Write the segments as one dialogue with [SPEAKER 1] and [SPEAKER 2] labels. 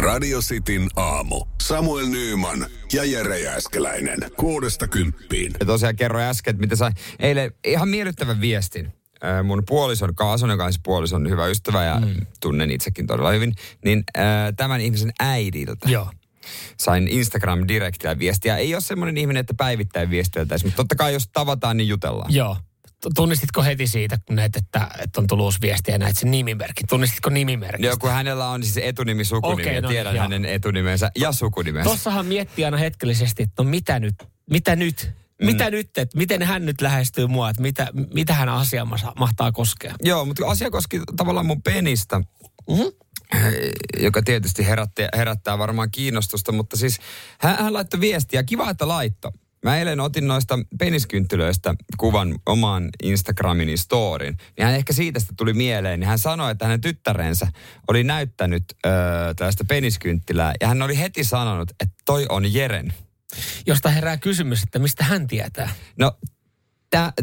[SPEAKER 1] Radio Cityn aamu. Samuel Nyyman ja Jere Jääskeläinen. Kuudesta kymppiin.
[SPEAKER 2] Ja tosiaan kerroin äsken, että mitä sai eilen ihan miellyttävän viestin. Mun puolison Kaason, joka on siis puolison hyvä ystävä ja mm. tunnen itsekin todella hyvin, niin äh, tämän ihmisen äidiltä.
[SPEAKER 3] Joo.
[SPEAKER 2] Sain Instagram-direktillä viestiä. Ei ole semmoinen ihminen, että päivittäin viestiltäisi, mutta totta kai jos tavataan, niin jutellaan.
[SPEAKER 3] Joo. Tunnistitko heti siitä, kun näet, että, että on tullut uusi viesti ja näet sen nimimerkin? Tunnistitko nimimerkin?
[SPEAKER 2] Joo, kun hänellä on siis etunimi, sukunimi ja
[SPEAKER 3] no,
[SPEAKER 2] tiedän
[SPEAKER 3] joo.
[SPEAKER 2] hänen etunimensä ja sukunimensä.
[SPEAKER 3] Tossahan miettii aina hetkellisesti, että no mitä nyt? Mitä nyt? Mitä nyt? Että miten hän nyt lähestyy mua? Että mitä, mitä hän asia ma- mahtaa koskea?
[SPEAKER 2] Joo, mutta asia koski tavallaan mun penistä, mm-hmm. joka tietysti herättää, herättää varmaan kiinnostusta, mutta siis hän, hän laittoi viestiä, kiva että laitto. Mä eilen otin noista peniskynttilöistä kuvan omaan Instagramini storin. Niin hän ehkä siitä sitten tuli mieleen. Niin hän sanoi, että hänen tyttärensä oli näyttänyt öö, tällaista peniskynttilää. Ja hän oli heti sanonut, että toi on Jeren.
[SPEAKER 3] Josta herää kysymys, että mistä hän tietää?
[SPEAKER 2] No,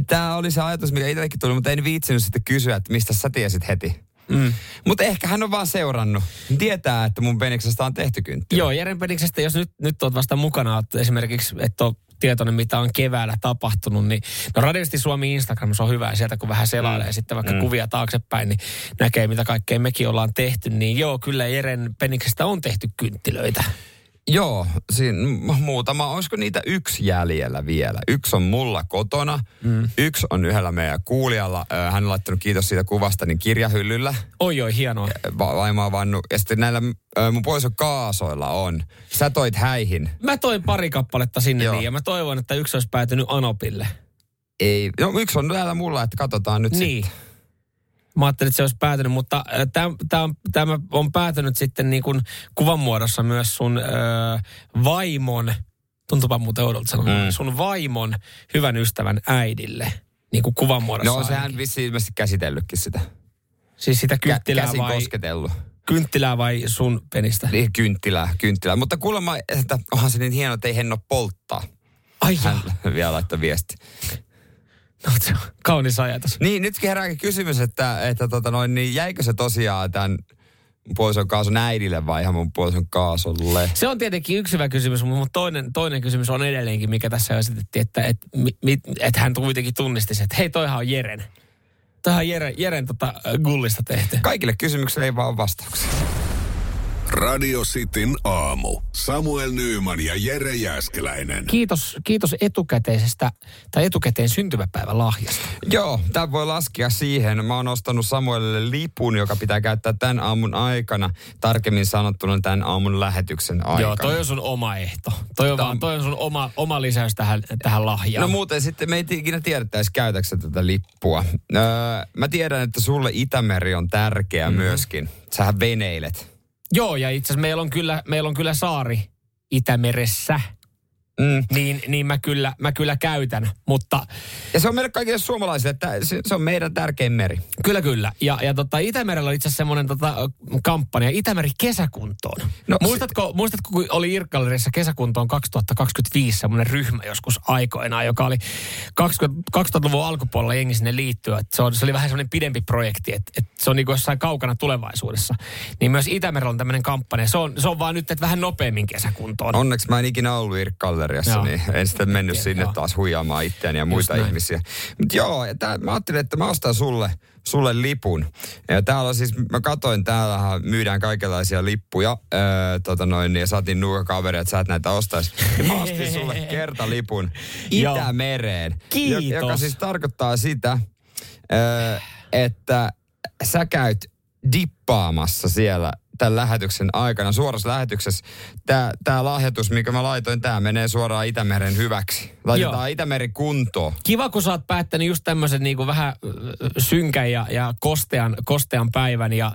[SPEAKER 2] tämä oli se ajatus, mikä itsellekin tuli, mutta en viitsinyt sitten kysyä, että mistä sä tiesit heti. Mm. Mutta ehkä hän on vaan seurannut. Tietää, että mun peniksestä on tehty kynttilä.
[SPEAKER 3] Joo, Jeren Peniksestä, jos nyt, nyt olet vasta mukana, oot esimerkiksi, että tietoinen, mitä on keväällä tapahtunut, niin no Radiosti Suomi Instagram, se on hyvä, sieltä kun vähän selailee mm. sitten vaikka mm. kuvia taaksepäin, niin näkee, mitä kaikkea mekin ollaan tehty, niin joo, kyllä Jeren Peniksestä on tehty kynttilöitä.
[SPEAKER 2] Joo, siinä muutama. Olisiko niitä yksi jäljellä vielä? Yksi on mulla kotona, mm. yksi on yhdellä meidän kuulijalla. Hän on laittanut kiitos siitä kuvasta niin kirjahyllyllä.
[SPEAKER 3] Oi oi, hienoa.
[SPEAKER 2] Va- vaimo on vannut. Ja sitten näillä mun puolison kaasoilla on. Sä toit häihin.
[SPEAKER 3] Mä toin pari kappaletta sinne
[SPEAKER 2] Joo.
[SPEAKER 3] niin, ja mä toivon, että yksi olisi päätynyt Anopille.
[SPEAKER 2] Ei, no yksi on täällä mulla, että katsotaan nyt
[SPEAKER 3] Niin.
[SPEAKER 2] sitten.
[SPEAKER 3] Mä ajattelin, että se olisi päätynyt, mutta tämä on päätynyt sitten niin kuin kuvan muodossa myös sun ö, vaimon, tuntuupa muuten oudolta sanoa,
[SPEAKER 2] Mm.
[SPEAKER 3] sun vaimon hyvän ystävän äidille. Niin kuin kuvan muodossa
[SPEAKER 2] No sehän
[SPEAKER 3] ainakin.
[SPEAKER 2] vissiin ilmeisesti käsitellytkin sitä.
[SPEAKER 3] Siis sitä
[SPEAKER 2] Kä-
[SPEAKER 3] kynttilää
[SPEAKER 2] käsin
[SPEAKER 3] vai,
[SPEAKER 2] kosketellut.
[SPEAKER 3] kynttilää vai sun penistä?
[SPEAKER 2] Niin, kynttilää, kynttilää. Mutta kuulemma, että onhan se niin hieno, että ei henno polttaa.
[SPEAKER 3] Ai
[SPEAKER 2] Hän vielä laittoi viesti.
[SPEAKER 3] No, kaunis ajatus.
[SPEAKER 2] Niin, nytkin herääkin kysymys, että, että tota noin, niin jäikö se tosiaan tämän puolison kaason äidille vai ihan mun puolison kaasolle?
[SPEAKER 3] Se on tietenkin yksi hyvä kysymys, mutta toinen, toinen kysymys on edelleenkin, mikä tässä esitettiin, että et, mi, et hän kuitenkin tunnistisi, että hei, toihan on Jeren. Toihan on Jeren, Jeren tota, gullista tehty.
[SPEAKER 2] Kaikille kysymyksille ei vaan vastauksia.
[SPEAKER 1] Radio Cityn aamu. Samuel Nyyman ja Jere Jääskeläinen.
[SPEAKER 3] Kiitos, kiitos etukäteisestä tai etukäteen syntymäpäivän lahjasta.
[SPEAKER 2] Joo, tämä voi laskea siihen. Mä oon ostanut Samuelille lipun, joka pitää käyttää tämän aamun aikana. Tarkemmin sanottuna tämän aamun lähetyksen aikana.
[SPEAKER 3] Joo, toi on sun oma ehto. Toi on,
[SPEAKER 2] Tämä
[SPEAKER 3] vaan, toi on sun oma, oma lisäys tähän, tähän lahjaan.
[SPEAKER 2] No muuten sitten me ei ikinä tiedettäisi käytäksä tätä lippua. Öö, mä tiedän, että sulle Itämeri on tärkeä mm-hmm. myöskin. Sähän veneilet.
[SPEAKER 3] Joo, ja itse asiassa meillä on kyllä, meillä on kyllä saari Itämeressä.
[SPEAKER 2] Mm.
[SPEAKER 3] Niin, niin mä, kyllä, mä kyllä käytän, mutta
[SPEAKER 2] Ja se on meille kaikille suomalaisille, että se, se on meidän tärkein meri.
[SPEAKER 3] Kyllä, kyllä. Ja, ja tota, Itämerellä on itse asiassa semmoinen tota, kampanja, Itämeri kesäkuntoon.
[SPEAKER 2] No,
[SPEAKER 3] muistatko, muistatko, kun oli Irkkalerissa kesäkuntoon 2025 semmoinen ryhmä joskus aikoinaan, joka oli 20, 2000-luvun alkupuolella jengi sinne liittyä. Se, on, se oli vähän semmoinen pidempi projekti, että et se on niin kuin jossain kaukana tulevaisuudessa. Niin myös Itämerellä on tämmöinen kampanja. Se on, se on vaan nyt, että vähän nopeammin kesäkuntoon.
[SPEAKER 2] Onneksi mä en ikinä ollut Irkkalleriassa,
[SPEAKER 3] Joo.
[SPEAKER 2] niin en sitten mennyt
[SPEAKER 3] Tiedän,
[SPEAKER 2] sinne
[SPEAKER 3] joo.
[SPEAKER 2] taas huijaamaan itseäni ja muita
[SPEAKER 3] näin.
[SPEAKER 2] ihmisiä. Mutta joo, ja tää, mä ajattelin, että mä ostan sulle, sulle lipun. Ja täällä on siis, mä katoin, täällä myydään kaikenlaisia lippuja. Öö, tota noin, ja saatiin nuuka kaveri, että sä et näitä ostaisi. Niin mä ostin sulle kertalipun. Itämereen.
[SPEAKER 3] Kiitos.
[SPEAKER 2] jo- Joka siis tarkoittaa sitä, öö, että sä käyt dippaamassa siellä tämän lähetyksen aikana, suorassa lähetyksessä. Tämä, tämä lahjoitus, mikä mä laitoin, tämä menee suoraan Itämeren hyväksi. Laitetaan
[SPEAKER 3] Joo.
[SPEAKER 2] Itämeri kuntoon.
[SPEAKER 3] Kiva, kun sä oot päättänyt just tämmöisen niin kuin vähän synkän ja, ja kostean, kostean päivän ja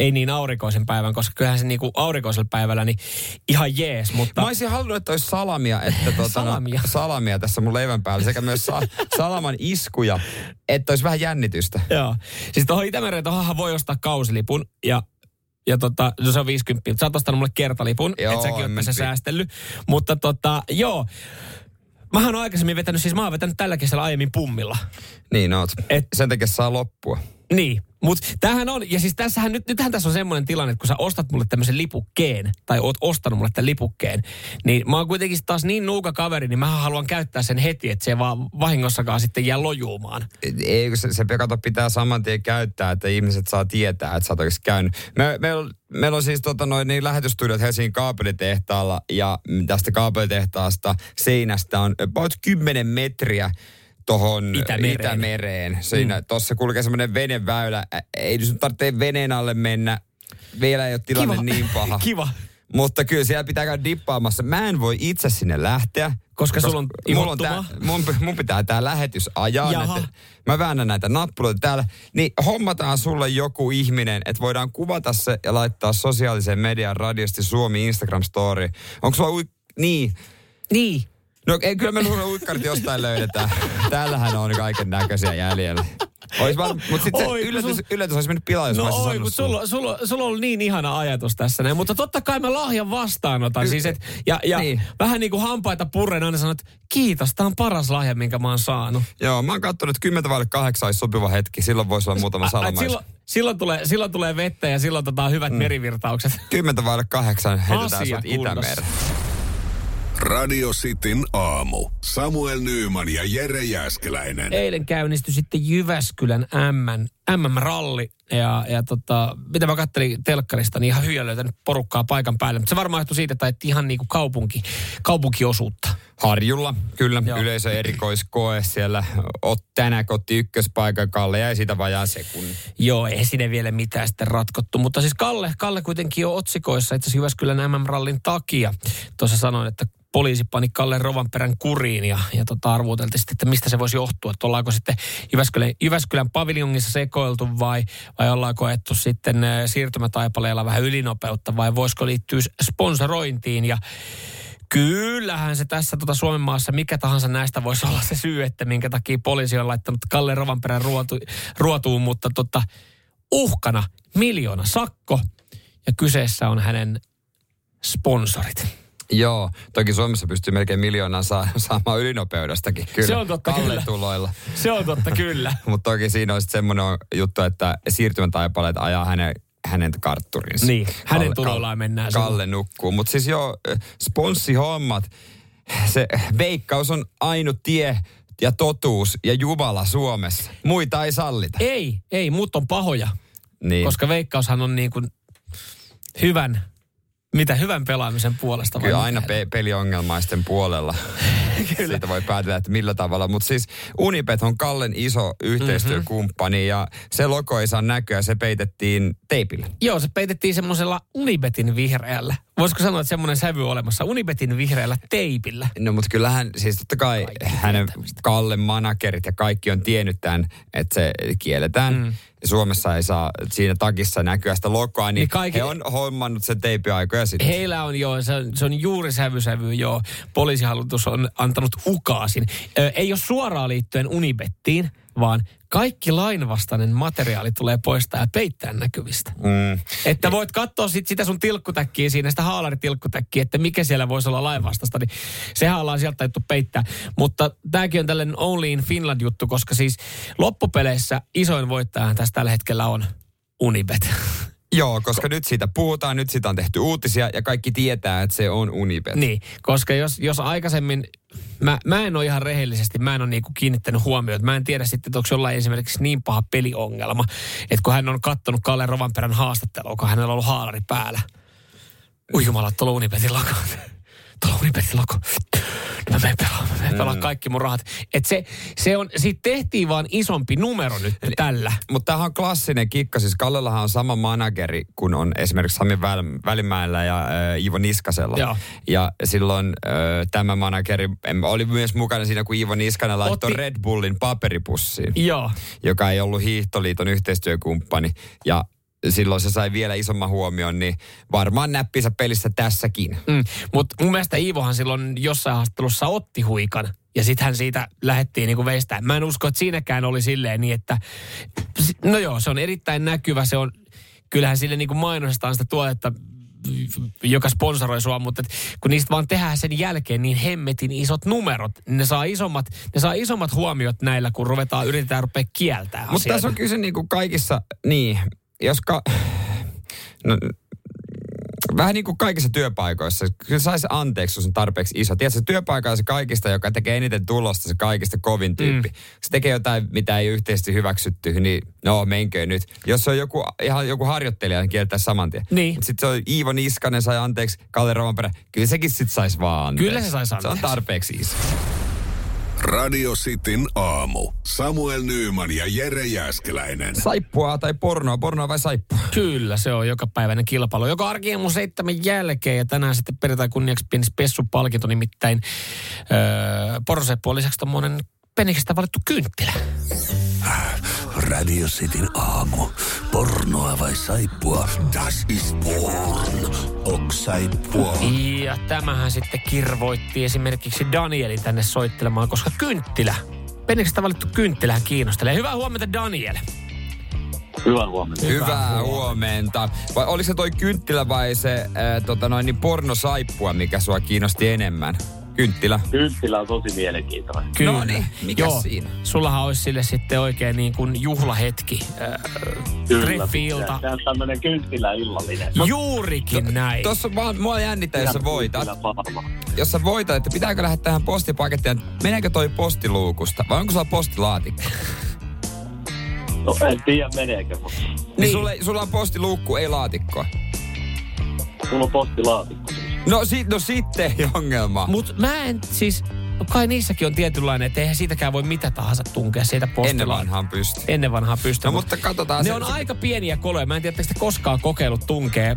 [SPEAKER 3] ei niin aurinkoisen päivän, koska kyllähän se niinku aurinkoisella päivällä niin ihan jees, mutta...
[SPEAKER 2] Mä olisin halunnut, että olisi salamia, että tuota,
[SPEAKER 3] Salamia.
[SPEAKER 2] No, salamia tässä mun leivän päällä sekä myös sa- salaman iskuja, että olisi vähän jännitystä.
[SPEAKER 3] Joo. Siis tuohon Itämeren tuohonhan voi ostaa kausilipun ja ja tota, no se on 50. Sä oot ostanut mulle kertalipun,
[SPEAKER 2] Joo,
[SPEAKER 3] et säkin oot
[SPEAKER 2] vi-
[SPEAKER 3] säästellyt. Mutta tota, joo. Mähän oon aikaisemmin vetänyt, siis mä oon vetänyt tällä kesällä aiemmin pummilla.
[SPEAKER 2] Niin oot.
[SPEAKER 3] Et-
[SPEAKER 2] Sen takia saa loppua.
[SPEAKER 3] Niin, mutta tämähän on, ja siis tässähän nyt, nythän tässä on semmoinen tilanne, että kun sä ostat mulle tämmöisen lipukkeen, tai oot ostanut mulle tämän lipukkeen, niin mä oon kuitenkin taas niin nuuka kaveri, niin mä haluan käyttää sen heti, että se ei vaan vahingossakaan sitten jää lojuumaan.
[SPEAKER 2] Ei, se, se kato pitää saman tien käyttää, että ihmiset saa tietää, että sä oot oikeasti käynyt. Me, meillä, meillä on siis tota, noin, niin lähetystudiot Helsingin kaapelitehtaalla ja tästä kaapelitehtaasta seinästä on about 10 metriä tuohon
[SPEAKER 3] Itämereen.
[SPEAKER 2] Itämereen. Siinä, mm. Tuossa kulkee semmoinen veneväylä. Ei nyt tarvitse veneen alle mennä. Vielä ei ole tilanne
[SPEAKER 3] Kiva.
[SPEAKER 2] niin paha.
[SPEAKER 3] Kiva.
[SPEAKER 2] Mutta kyllä siellä pitää käydä dippaamassa. Mä en voi itse sinne lähteä.
[SPEAKER 3] Koska sulla on
[SPEAKER 2] mulla on tää, mun, mun pitää tää lähetys ajaa. Näitä, mä väännän näitä nappuloita täällä. Niin hommataan sulle joku ihminen, että voidaan kuvata se ja laittaa sosiaalisen median radiosti Suomi Instagram story. Onko sulla ui... Niin.
[SPEAKER 3] Niin.
[SPEAKER 2] No ei, kyllä me luulen uikkarit jostain löydetään. Täällähän on kaiken näköisiä jäljellä. Ois vaan, mutta sitten
[SPEAKER 3] Oi,
[SPEAKER 2] se yllätys,
[SPEAKER 3] sul-
[SPEAKER 2] yllätys olisi mennyt pilaan, jos
[SPEAKER 3] No oi,
[SPEAKER 2] sanonut
[SPEAKER 3] sulla, sulla, sulla on ollut niin ihana ajatus tässä näin. Mutta totta kai mä lahjan vastaanotan. Siis et, ja ja
[SPEAKER 2] Niin.
[SPEAKER 3] vähän niin kuin hampaita purren aina sanot, että kiitos, tää on paras lahja, minkä mä oon saanut.
[SPEAKER 2] Joo, mä oon katsonut, että 10 vaille 8 olisi sopiva hetki. Silloin voisi olla muutama salama.
[SPEAKER 3] silloin, silloin, tulee, silloin tulee vettä ja silloin tota hyvät mm. merivirtaukset.
[SPEAKER 2] 10 vaille 8 heitetään
[SPEAKER 3] Asia
[SPEAKER 2] sut. Itämereen.
[SPEAKER 1] Radio Cityn aamu. Samuel Nyyman ja Jere Jäskeläinen.
[SPEAKER 3] Eilen käynnistyi sitten Jyväskylän M, MM-ralli. Ja, ja tota, mitä mä kattelin telkkarista, niin ihan hyviä löytänyt porukkaa paikan päälle. Mutta se varmaan johtui siitä, että et ihan niin kuin kaupunki, kaupunkiosuutta.
[SPEAKER 2] Harjulla, kyllä.
[SPEAKER 3] Joo.
[SPEAKER 2] Yleisö erikoiskoe siellä. Ot tänään kotti ykköspaikan Kalle jäi siitä vajaa sekunnin.
[SPEAKER 3] Joo, ei sinne vielä mitään sitten ratkottu. Mutta siis Kalle, Kalle kuitenkin on otsikoissa itse asiassa Jyväskylän MM-rallin takia. Tuossa sanoin, että poliisi pani Kalle Rovanperän kuriin ja, ja tota arvuuteltiin sitten, että mistä se voisi johtua. Että ollaanko sitten Jyväskylän, Jyväskylän paviljongissa sekoiltu vai, vai ollaan koettu sitten äh, siirtymätaipaleella vähän ylinopeutta vai voisiko liittyä sponsorointiin ja Kyllähän se tässä tota Suomen maassa, mikä tahansa näistä voisi olla se syy, että minkä takia poliisi on laittanut Kalle Rovanperän ruotu, ruotuun, mutta tota, uhkana miljoona sakko ja kyseessä on hänen sponsorit.
[SPEAKER 2] Joo, toki Suomessa pystyy melkein miljoonaa saa, saamaan ylinopeudestakin. Kyllä,
[SPEAKER 3] Se on totta,
[SPEAKER 2] Kalle
[SPEAKER 3] kyllä.
[SPEAKER 2] tuloilla.
[SPEAKER 3] Se on totta, kyllä.
[SPEAKER 2] Mutta toki siinä on sitten semmoinen juttu, että siirtymätaipaleet ajaa hänen, hänen kartturinsa.
[SPEAKER 3] Niin, hänen
[SPEAKER 2] Kalle-
[SPEAKER 3] tuloillaan mennään
[SPEAKER 2] Kalle nukkuu. Mutta siis joo, sponssihommat, se veikkaus on ainut tie ja totuus ja Jumala Suomessa. Muita ei sallita.
[SPEAKER 3] Ei, ei, muut on pahoja,
[SPEAKER 2] Niin.
[SPEAKER 3] koska veikkaushan on niin kuin hyvän, mitä hyvän pelaamisen puolesta. vai
[SPEAKER 2] Kyllä
[SPEAKER 3] mitä
[SPEAKER 2] aina pe- peliongelmaisten puolella. Siitä voi päätellä, että millä tavalla. Mutta siis Unipet on Kallen iso yhteistyökumppani
[SPEAKER 3] Mhm.
[SPEAKER 2] ja se logo ei saa näkyä, se peitettiin teipillä.
[SPEAKER 3] Joo, se peitettiin semmoisella Unibetin vihreällä. Voisiko sanoa, että semmoinen sävy on olemassa Unibetin vihreällä teipillä?
[SPEAKER 2] No mutta kyllähän, siis totta kai
[SPEAKER 3] Kaikki
[SPEAKER 2] hänen. Kallen managerit ja kaikki on tiennyt tämän, että se kielletään. Mm. Suomessa ei saa siinä takissa näkyä sitä logoa, niin,
[SPEAKER 3] Niin kaikki-
[SPEAKER 2] he on hommannut sen teipiaikoja sitten.
[SPEAKER 3] Heillä on jo, se on, se on juuri sävysävy jo. Poliisihallitus on antanut ukaasin. Ö, ei ole suoraan liittyen Unibettiin, vaan kaikki lainvastainen materiaali tulee poistaa ja peittää näkyvistä.
[SPEAKER 2] Mm.
[SPEAKER 3] Että voit katsoa sit sitä sun tilkkutäkkiä siinä, sitä haalaritilkkutäkkiä, että mikä siellä voisi olla lainvastasta, niin sehän ollaan sieltä taittu peittää. Mutta tämäkin on tällainen Only in Finland juttu, koska siis loppupeleissä isoin voittajahan tässä tällä hetkellä on Unibet.
[SPEAKER 2] Joo, koska nyt siitä puhutaan, nyt siitä on tehty uutisia ja kaikki tietää, että se on Unibet.
[SPEAKER 3] Niin, koska jos, jos aikaisemmin, mä, mä en ole ihan rehellisesti, mä en ole niinku kiinnittänyt huomioon, mä en tiedä sitten, että onko jollain esimerkiksi niin paha peliongelma, että kun hän on kattonut Kalle Rovanperän haastattelua, kun hänellä on ollut haalari päällä. Ui jumala, tuolla Unibetin logo. Tuolla Unibetin logo. Mä menen pelaamaan, mä menen pelaamaan kaikki mun rahat. Et se, se on, siitä tehtiin vaan isompi numero nyt tällä.
[SPEAKER 2] Mutta tämähän on klassinen kikka. Siis Kallellahan on sama manageri kuin on esimerkiksi Sami Väl- Välimäellä ja äh, Ivo Niskasella.
[SPEAKER 3] Joo.
[SPEAKER 2] Ja silloin äh, tämä manageri oli myös mukana siinä, kun Ivo Niskanen laittoi
[SPEAKER 3] Otti-
[SPEAKER 2] Red Bullin paperipussiin,
[SPEAKER 3] Joo.
[SPEAKER 2] joka ei ollut Hiihtoliiton yhteistyökumppani. Ja silloin se sai vielä isomman huomion, niin varmaan näppinsä pelissä tässäkin.
[SPEAKER 3] Mm. Mutta mun mielestä Iivohan silloin jossain haastattelussa otti huikan. Ja sitten hän siitä lähdettiin niinku veistää. Mä en usko, että siinäkään oli silleen niin, että... No joo, se on erittäin näkyvä. Se on, kyllähän sille niinku mainostaan sitä tuotetta, joka sponsoroi sua, mutta kun niistä vaan tehdään sen jälkeen niin hemmetin isot numerot, niin ne saa isommat, ne saa isommat huomiot näillä, kun ruvetaan, yritetään rupea kieltää
[SPEAKER 2] Mutta tässä on kyse niin kuin kaikissa, niin, jos ka, no, vähän niin kuin kaikissa työpaikoissa, kyllä saisi anteeksi, jos on tarpeeksi iso. Tiedätkö, työpaikka on se kaikista, joka tekee eniten tulosta, se kaikista kovin tyyppi. Mm. Se tekee jotain, mitä ei yhteisesti hyväksytty, niin no menkö nyt. Jos se on joku, ihan joku harjoittelija, niin kieltää saman tien.
[SPEAKER 3] Niin.
[SPEAKER 2] Sitten se on Iivo Niskanen sai anteeksi, Kalle Rovanperä. Kyllä sekin sitten saisi vaan anteeksi.
[SPEAKER 3] Kyllä se saisi
[SPEAKER 2] Se on
[SPEAKER 3] anteeksi.
[SPEAKER 2] tarpeeksi iso.
[SPEAKER 1] Radio Cityn aamu. Samuel Nyyman ja Jere Jäskeläinen.
[SPEAKER 2] Saippua tai pornoa, pornoa vai saippua?
[SPEAKER 3] Kyllä, se on joka päiväinen kilpailu. Joka arki mun seitsemän jälkeen ja tänään sitten perjantai kunniaksi pieni spessupalkinto, nimittäin öö, Poroseppu on lisäksi tommonen peniksestä valittu kynttilä.
[SPEAKER 1] Radio Cityn aamu. Pornoa vai saippua? Das is porn. Ok saippua?
[SPEAKER 3] Ja tämähän sitten kirvoitti esimerkiksi Danielin tänne soittelemaan, koska kynttilä, peniksestä valittu kynttilähän kiinnostelee. Hyvää huomenta Daniel.
[SPEAKER 4] Hyvää huomenta.
[SPEAKER 2] Hyvää huomenta. Vai oliko se toi kynttilä vai se ää, tota noin, niin pornosaippua, mikä sua kiinnosti enemmän? Kynttilä.
[SPEAKER 4] Kynttilä on tosi mielenkiintoinen.
[SPEAKER 3] Kyllä.
[SPEAKER 2] No niin, mikä
[SPEAKER 3] Joo,
[SPEAKER 2] siinä?
[SPEAKER 3] Sullahan olisi sille sitten oikein niin kuin juhlahetki, äh, treffi-ilta.
[SPEAKER 4] Se on tämmöinen kynttilä illallinen.
[SPEAKER 3] Juurikin näin.
[SPEAKER 2] Tuossa vaan, mua jännittää, jos sä voitat. Jos sä voitat, että pitääkö lähteä tähän postipakettiin, meneekö toi postiluukusta vai onko sulla postilaatikko?
[SPEAKER 4] No en tiedä meneekö, mutta
[SPEAKER 2] Niin, niin sulla, sulla on postiluukku, ei laatikkoa.
[SPEAKER 4] mulla on postilaatikko.
[SPEAKER 2] No, si, no sitten ei ongelma.
[SPEAKER 3] Mut mä en siis, no kai niissäkin on tietynlainen, että eihän siitäkään voi mitä tahansa tunkea siitä postilaan.
[SPEAKER 2] Ennen vanhaan pysty.
[SPEAKER 3] Ennen vanhaa pystyy.
[SPEAKER 2] No mutta katsotaan.
[SPEAKER 3] Ne
[SPEAKER 2] se-
[SPEAKER 3] on
[SPEAKER 2] se-
[SPEAKER 3] aika pieniä koloja. Mä en tiedä, että koskaan kokeillut tunkea.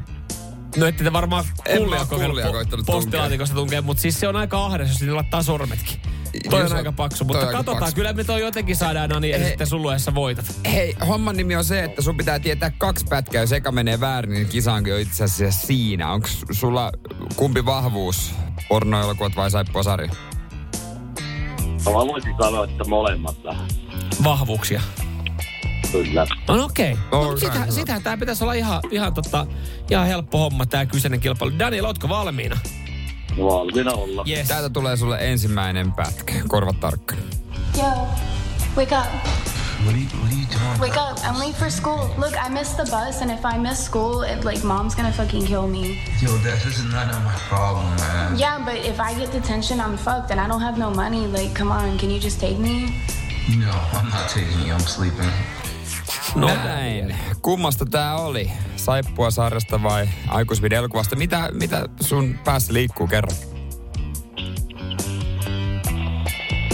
[SPEAKER 3] No ette te varmaan kullia
[SPEAKER 2] oo
[SPEAKER 3] kokeillut postilaatikosta tunkea, mutta siis se on aika ahdas, jos niillä laittaa sormetkin. Toi on
[SPEAKER 2] on-
[SPEAKER 3] aika paksu, mutta
[SPEAKER 2] on
[SPEAKER 3] katsotaan.
[SPEAKER 2] paksu.
[SPEAKER 3] Kyllä me toi jotenkin saadaan Dani ja
[SPEAKER 2] Hei.
[SPEAKER 3] sitten sun luessa voitat.
[SPEAKER 2] Hei, homman nimi on se, että sun pitää tietää kaksi pätkää. Jos eka menee väärin, niin kisa onkin jo itse asiassa siinä. Onko sulla kumpi vahvuus? Pornoelokuvat vai saippua sarja?
[SPEAKER 4] No, Mä voisin sanoa, että molemmat vähän.
[SPEAKER 3] Vahvuuksia.
[SPEAKER 4] Kyllä.
[SPEAKER 3] No okei. Okay.
[SPEAKER 2] On
[SPEAKER 3] No,
[SPEAKER 2] kai
[SPEAKER 3] sitä, tää pitäisi olla ihan, ihan, tota, ihan helppo homma, tää kyseinen kilpailu. Daniel, ootko valmiina?
[SPEAKER 4] Valmiina olla.
[SPEAKER 3] Yes.
[SPEAKER 2] Täältä tulee sulle ensimmäinen pätkä. Korvat tarkkana.
[SPEAKER 5] Yo, wake up.
[SPEAKER 6] What are you, what are you doing?
[SPEAKER 5] Wake up. I'm late for school. Look, I missed the bus, and if I miss school, it, like, mom's gonna fucking kill me.
[SPEAKER 6] Yo, that is none of my problem, man.
[SPEAKER 5] Yeah, but if I get detention, I'm fucked, and I don't have no money. Like, come on, can you just take me?
[SPEAKER 6] No, I'm not taking you. I'm sleeping.
[SPEAKER 3] No,
[SPEAKER 2] Näin. Kummasta tää oli? Saippua sarjasta vai aikuisvideolokuvasta? Mitä, mitä sun päässä liikkuu, kerro?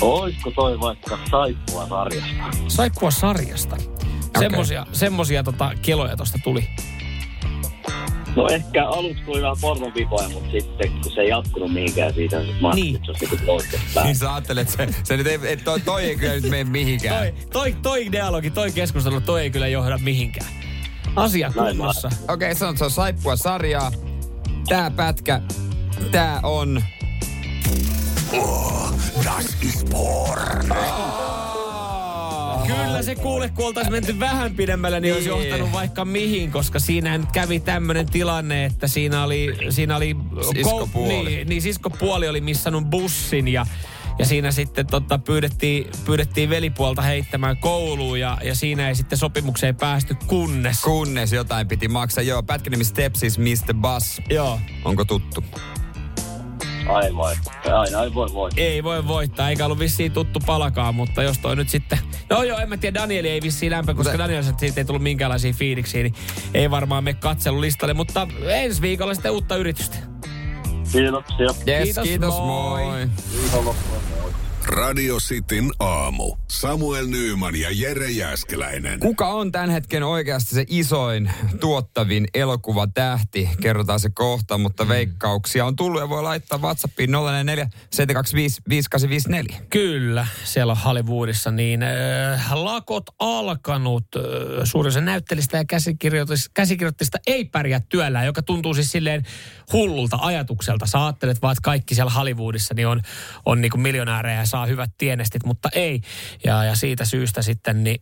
[SPEAKER 4] Oisko toi vaikka saippua sarjasta?
[SPEAKER 3] Saippua sarjasta. Semmosia, semmosia tota, keloja tosta tuli.
[SPEAKER 4] No ehkä aluksi tuli vähän pornovipoja, mutta sitten kun se ei jatkunut mihinkään siitä, niin mä
[SPEAKER 3] Niin.
[SPEAKER 4] se niinku.
[SPEAKER 2] Niin sä ajattelet, että se, se nyt ei, et toi, toi ei kyllä nyt mene mihinkään.
[SPEAKER 3] Toi, toi, toi dialogi, toi keskustelu, toi ei kyllä johda mihinkään. Asia kunnossa.
[SPEAKER 2] Okei, okay, sanot, se on saippua sarjaa. Tää pätkä, tää on...
[SPEAKER 1] Das is porn.
[SPEAKER 3] Kyllä se kuule, kun oltaisiin menty vähän pidemmälle, niin olisi
[SPEAKER 2] Niin.
[SPEAKER 3] johtanut vaikka mihin, koska siinä nyt kävi tämmöinen tilanne, että siinä oli, siinä oli
[SPEAKER 2] Siskopuoli.
[SPEAKER 3] niin, niin siskopuoli oli missannut bussin ja ja siinä sitten tota, pyydettiin, pyydettiin velipuolta heittämään kouluun ja, ja siinä ei sitten sopimukseen päästy kunnes.
[SPEAKER 2] Kunnes jotain piti maksaa. Joo, pätkä nimi Stepsis Mr. Bus.
[SPEAKER 3] Joo.
[SPEAKER 2] Onko tuttu?
[SPEAKER 4] Aivan. Aina ei voi voittaa.
[SPEAKER 3] Ei voi voittaa, eikä ollut vissiin tuttu palakaan, mutta jos toi nyt sitten... No joo, en mä tiedä, Danieli ei vissiin lämpö, koska
[SPEAKER 2] Mutta-
[SPEAKER 3] Daniel siitä ei tullut minkäänlaisia fiiliksiä, niin ei varmaan me katselulistalle, mutta ensi viikolla sitten uutta yritystä.
[SPEAKER 4] Kiitoksia.
[SPEAKER 2] Yes,
[SPEAKER 3] Kiitos,
[SPEAKER 2] kiitos
[SPEAKER 3] moi.
[SPEAKER 2] moi.
[SPEAKER 4] Viikonloppua.
[SPEAKER 7] Radio Cityn aamu. Samuel Nyyman ja Jere Jäskeläinen.
[SPEAKER 2] Kuka on tämän hetken oikeasti se isoin, tuottavin elokuvatähti? Kerrotaan se kohta, mutta veikkauksia on tullut ja voi laittaa WhatsAppiin 044 725 5854.
[SPEAKER 3] Kyllä, siellä Hollywoodissa niin äh, lakot alkanut. Äh, suurin osa näyttelistä ja käsikirjoitus, käsikirjoittajista ei pärjää työllään, joka tuntuu siis silleen hullulta ajatukselta. Sä ajattelet vaan, että kaikki siellä Hollywoodissa niin on, on niin kuin miljonäärejä ja saa hyvät tienestit, mutta ei. Ja, ja siitä syystä sitten niin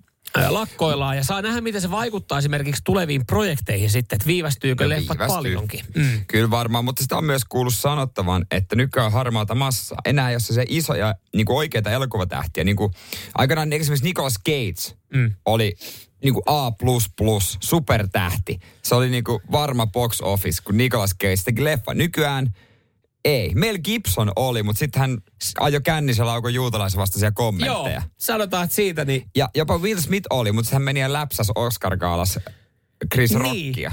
[SPEAKER 3] lakkoillaan ja saa nähdä, miten se vaikuttaa esimerkiksi tuleviin projekteihin sitten, että viivästyykö
[SPEAKER 2] Ja
[SPEAKER 3] leffat
[SPEAKER 2] viivästyy.
[SPEAKER 3] paljonkin. Mm.
[SPEAKER 2] Kyllä varmaan, mutta sitä on myös kuullut sanottavan, että nykyään harmaata massaa. Enää jos se isoja niin kuin oikeita elokuvatähtiä, niin kuin aikanaan esimerkiksi Nicolas Cage
[SPEAKER 3] Mm.
[SPEAKER 2] oli niin kuin A++, supertähti. Se oli niin kuin varma box office, kun Nicolas Cage teki leffa. Nykyään ei. Mel Gibson oli, mutta sitten hän ajoi kännisellä aukon juutalaisvastaisia kommentteja.
[SPEAKER 3] Joo, sanotaan, että siitä niin
[SPEAKER 2] Ja jopa Will Smith oli, mutta hän meni ja läpsäs Oscar-gaalas Chris
[SPEAKER 3] Niin.
[SPEAKER 2] Rockia.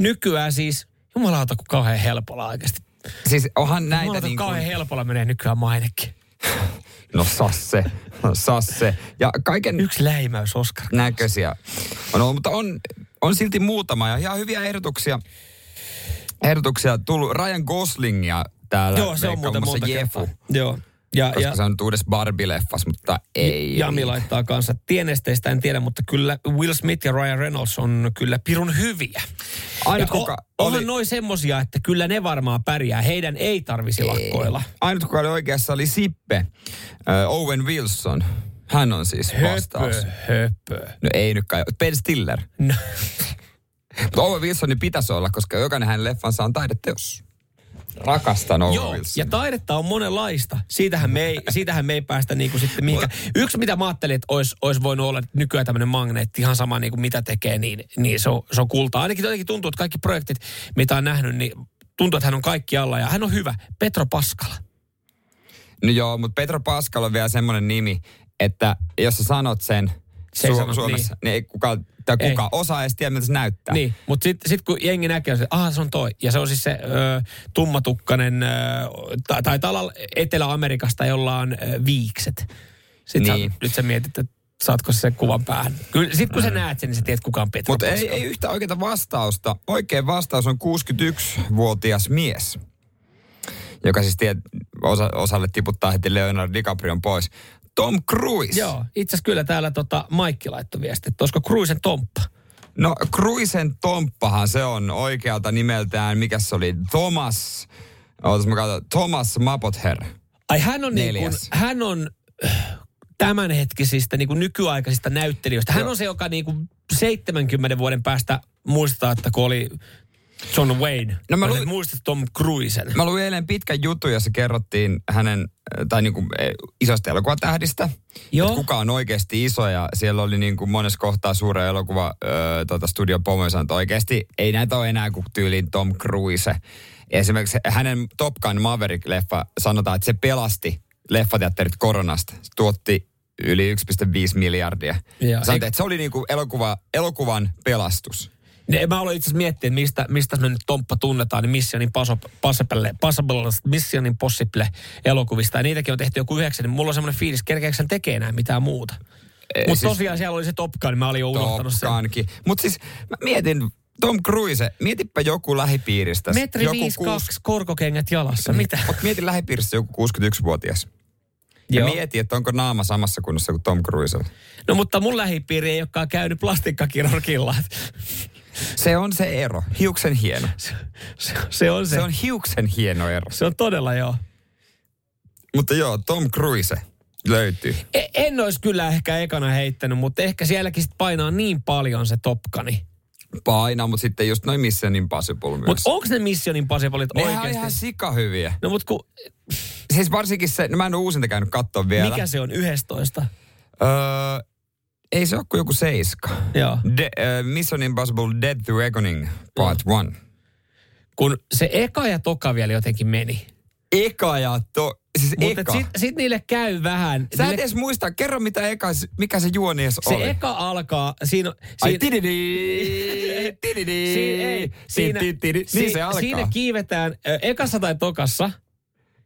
[SPEAKER 3] nykyään siis, jumalauta kun kauhean helpolla oikeasti.
[SPEAKER 2] Siis onhan näitä
[SPEAKER 3] Jumalauta,
[SPEAKER 2] niin
[SPEAKER 3] kun kauhean
[SPEAKER 2] kuin,
[SPEAKER 3] helpolla menee nykyään mainekin.
[SPEAKER 2] no sasse, no sasse. Ja kaiken
[SPEAKER 3] Yksi läimäys Oscar.
[SPEAKER 2] näköisiä ollut, mutta on, on silti muutama ja ihan hyviä ehdotuksia. Ehdotuksia tullut Ryan Goslingia täällä.
[SPEAKER 3] Joo, se on muuten monta
[SPEAKER 2] Jefu,
[SPEAKER 3] kertaa. Joo. Ja,
[SPEAKER 2] koska
[SPEAKER 3] ja
[SPEAKER 2] se on nyt uudessa Barbie-leffas, mutta ei.
[SPEAKER 3] Jami laittaa kanssa. Tienesteistä en tiedä, mutta kyllä Will Smith ja Ryan Reynolds on kyllä pirun hyviä.
[SPEAKER 2] Ainut
[SPEAKER 3] ja
[SPEAKER 2] kuka
[SPEAKER 3] o-
[SPEAKER 2] oli-
[SPEAKER 3] onhan noin semmosia, että kyllä ne varmaan pärjää. Heidän ei tarvisi lakkoilla.
[SPEAKER 2] Ainut kuka oli oikeassa oli Sippe, äh, Owen Wilson. Hän on siis vastaus.
[SPEAKER 3] Höpö, höpö.
[SPEAKER 2] No ei nyt kai. Ben Stiller.
[SPEAKER 3] No.
[SPEAKER 2] Owen Wilsonin pitäisi olla, koska jokainen hänen leffansa on taideteos. Rakastan Owen
[SPEAKER 3] Joo,
[SPEAKER 2] Wilsonia.
[SPEAKER 3] ja taidetta on monenlaista. Siitähän me ei, siitähän me ei päästä niinku sitten mihinkään. Yksi, mitä mä ajattelin, että olisi, olisi voinut olla että nykyään tämmöinen magneetti, ihan sama niinku mitä tekee, niin, niin se, on, se on kultaa. Ainakin jotenkin tuntuu, että kaikki projektit, mitä on nähnyt, niin tuntuu, että hän on kaikki alla. Ja hän on hyvä. Petro Paskala.
[SPEAKER 2] No joo, mutta Petro Pascal on vielä semmoinen nimi, että jos sä sanot sen
[SPEAKER 3] Se
[SPEAKER 2] Su- Suomessa, niin. ei kukaan, tai
[SPEAKER 3] Ei.
[SPEAKER 2] kuka osaa edes tiedä, miltä se näyttää.
[SPEAKER 3] Niin, mutta sitten sit kun jengi näkee, että aha, se on toi. Ja se on siis se ö, tummatukkanen, ö, tai olla Etelä-Amerikasta, jolla on ö, viikset. Sitten
[SPEAKER 2] Niin.
[SPEAKER 3] sä, nyt sä mietit, että saatko sen kuvan päähän. Kyllä, sit kun sä näet sen, niin sä tiedät, kuka on Petro
[SPEAKER 2] Mutta ei, ei yhtä oikeaa vastausta. Oikea vastaus on 61-vuotias mies, joka siis tiedät, osa, osalle tiputtaa heti Leonardo DiCaprion pois. Tom Cruise.
[SPEAKER 3] Joo, itse asiassa kyllä täällä tota, Maikki laittoi viesti, että olisiko Cruisen tomppa.
[SPEAKER 2] No Cruisen tomppahan se on oikealta nimeltään, mikä se oli, Thomas, ootas mä katson, Thomas Mapother.
[SPEAKER 3] Ai hän on, niin kuin, hän on äh, tämänhetkisistä niin kuin nykyaikaisista näyttelijöistä. Hän
[SPEAKER 2] Joo.
[SPEAKER 3] on se, joka niin kuin 70 vuoden päästä muistaa, että kun oli John Wayne.
[SPEAKER 2] No mä luin-
[SPEAKER 3] muistat Tom Cruisen.
[SPEAKER 2] Mä luin eilen pitkän jutun, jossa kerrottiin hänen, äh, tai niinku eh, isosta elokuvatähdistä.
[SPEAKER 3] Joo.
[SPEAKER 2] Että kuka on oikeasti iso ja siellä oli niinku monessa kohtaa suuren elokuva ö, tota studio pomo että oikeasti ei näitä ole enää kuin tyyliin Tom Cruise. Esimerkiksi hänen Top Gun Maverick-leffa sanotaan, että se pelasti leffateatterit koronasta. Se tuotti yli 1,5 miljardia. Sanotaan, että se oli niinku elokuva, elokuvan pelastus.
[SPEAKER 3] Ne, mä aloin itse asiassa miettiä, että mistä, mistä me nyt Tomppa tunnetaan, niin Missionin Possible, Possible, Missionin Possible elokuvista. Ja niitäkin on tehty joku yhdeksän, niin mulla on semmoinen fiilis, kerkeekö hän tekee enää mitään muuta. Mutta
[SPEAKER 2] siis-
[SPEAKER 3] tosiaan siellä oli se Top Gun, mä olin jo unohtanut sen.
[SPEAKER 2] Mutta siis mä mietin, Tom Cruise, mietipä joku lähipiiristä.
[SPEAKER 3] Metri
[SPEAKER 2] joku
[SPEAKER 3] 52, korkokengät jalassa, mitä?
[SPEAKER 2] Mutta mieti lähipiirissä joku 61-vuotias. Ja
[SPEAKER 3] Joo.
[SPEAKER 2] mieti, että onko naama samassa kunnossa kuin Tom Cruise.
[SPEAKER 3] No mutta mun lähipiiri ei olekaan käynyt plastikkakirurgilla.
[SPEAKER 2] Se on se ero. Hiuksen hieno.
[SPEAKER 3] Se, se on se.
[SPEAKER 2] Se on hiuksen hieno ero.
[SPEAKER 3] se on todella joo.
[SPEAKER 2] Mutta joo, Tom Cruise löytyy.
[SPEAKER 3] E- en olisi kyllä ehkä ekana heittänyt, mutta ehkä sielläkin sit painaa niin paljon se topkani.
[SPEAKER 2] Paina, mutta sitten just noin Mission Impossible myös.
[SPEAKER 3] Mutta onko ne Mission Impossiblet
[SPEAKER 2] Nehän on
[SPEAKER 3] oikeasti?
[SPEAKER 2] ihan sikahyviä.
[SPEAKER 3] No mutta kun,
[SPEAKER 2] Siis varsinkin se, no mä en ole uusinta käynyt katsoa vielä.
[SPEAKER 3] mikä se on 11?
[SPEAKER 2] Öö, ei se ole kuin joku seiska.
[SPEAKER 3] Joo.
[SPEAKER 2] De, uh, Mission Impossible Dead to Reckoning Part 1.
[SPEAKER 3] Kun se eka ja toka vielä jotenkin meni.
[SPEAKER 2] Eka ja to... Siis
[SPEAKER 3] Mutta
[SPEAKER 2] eka.
[SPEAKER 3] sit, sit niille käy vähän.
[SPEAKER 2] Sä et
[SPEAKER 3] niille,
[SPEAKER 2] edes muista, kerro mitä eka, mikä se juoni edes
[SPEAKER 3] se
[SPEAKER 2] oli.
[SPEAKER 3] eka alkaa, siinä,
[SPEAKER 2] Ai
[SPEAKER 3] siinä,
[SPEAKER 2] tididi, tididi,
[SPEAKER 3] Siin, ei, siinä,
[SPEAKER 2] tididi.
[SPEAKER 3] si-
[SPEAKER 2] Niin se alkaa.
[SPEAKER 3] Siinä kiivetään, ekassa tai tokassa,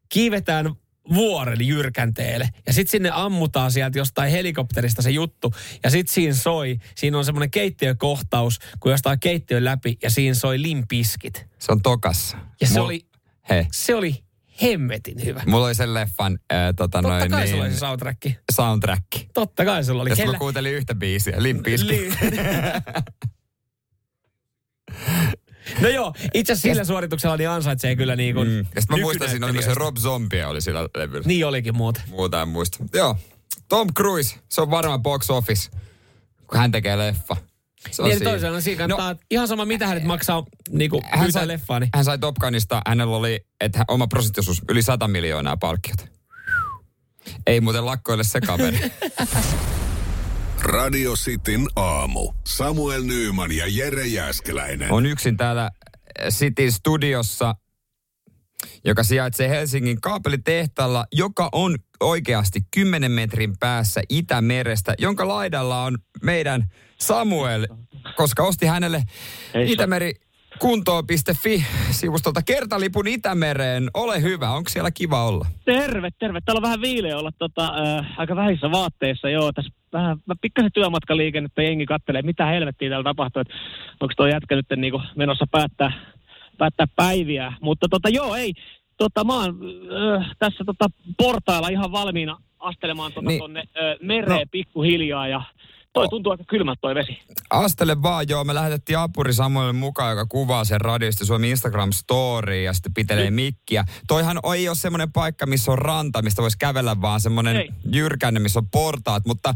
[SPEAKER 3] kiivetään vuoren jyrkänteelle. Ja sitten sinne ammutaan sieltä jostain helikopterista se juttu. Ja sitten siinä soi, siinä on semmoinen keittiökohtaus, kun jostain keittiön läpi ja siinä soi limpiskit.
[SPEAKER 2] Se on tokassa.
[SPEAKER 3] Ja se
[SPEAKER 2] Mul-
[SPEAKER 3] oli,
[SPEAKER 2] Hei,
[SPEAKER 3] se oli hemmetin hyvä.
[SPEAKER 2] mulla oli sen leffan äh, tota
[SPEAKER 3] Totta
[SPEAKER 2] noin,
[SPEAKER 3] kai
[SPEAKER 2] niin,
[SPEAKER 3] sulla oli se soundtrack.
[SPEAKER 2] soundtrack.
[SPEAKER 3] Totta kai sulla oli.
[SPEAKER 2] Ja
[SPEAKER 3] Kellä-
[SPEAKER 2] mä kuuntelin yhtä biisiä, Limpiski.
[SPEAKER 3] Li- no joo, itse asiassa sillä suorituksella niin ansaitsee kyllä niin kuin
[SPEAKER 2] Mm. Ja sitten mä muistan, siinä oli myös se Rob Zombie oli sillä levyllä.
[SPEAKER 3] Niin olikin muuten.
[SPEAKER 2] Muuta en muista. Joo, Tom Cruise, se on varmaan box office, kun hän tekee leffa. Se on
[SPEAKER 3] Niin
[SPEAKER 2] siinä.
[SPEAKER 3] toisaalta siinä kannattaa, no, ihan sama mitä hänet maksaa niin kuin
[SPEAKER 2] hän sai,
[SPEAKER 3] leffaa, niin
[SPEAKER 2] hän sai Top Gunista, hänellä oli että hän- oma prosenttiosuus yli 100 miljoonaa palkkiota. Ei muuten lakkoille se kaveri.
[SPEAKER 7] Radio Cityn aamu. Samuel Nyyman ja Jere Jäskeläinen.
[SPEAKER 2] on yksin täällä City Studiossa, joka sijaitsee Helsingin kaapelitehtaalla, joka on oikeasti 10 metrin päässä Itämerestä, jonka laidalla on meidän Samuel, koska osti hänelle Itämeri kuntoon.fi-sivustolta kertalipun Itämereen. Ole hyvä, onko siellä kiva olla?
[SPEAKER 8] Terve, terve. Täällä on vähän viileä olla tota, äh, aika vähissä vaatteissa. Joo, tässä vähän pikkasen työmatkaliikennettä jengi kattelee, mitä helvettiä täällä tapahtuu. että Onko tuo jätkä nyt niinku menossa päättää, päättää päiviä. Mutta tota, joo, ei. Tota, mä oon äh, tässä tota, portailla ihan valmiina astelemaan tota,
[SPEAKER 2] Niin.
[SPEAKER 8] niin. tonne äh, mereen
[SPEAKER 2] No.
[SPEAKER 8] pikkuhiljaa. Ja toi tuntuu aika kylmältä toi vesi.
[SPEAKER 2] Astele vaan, joo. Me lähetettiin apuri Samuelille mukaan, joka kuvaa sen radiosta Suomen Instagram-story ja sitten pitelee mikkiä. Toihan ei ole semmoinen paikka, missä on ranta, mistä voisi kävellä, vaan semmoinen
[SPEAKER 8] Ei.
[SPEAKER 2] jyrkänne, missä on portaat. Mutta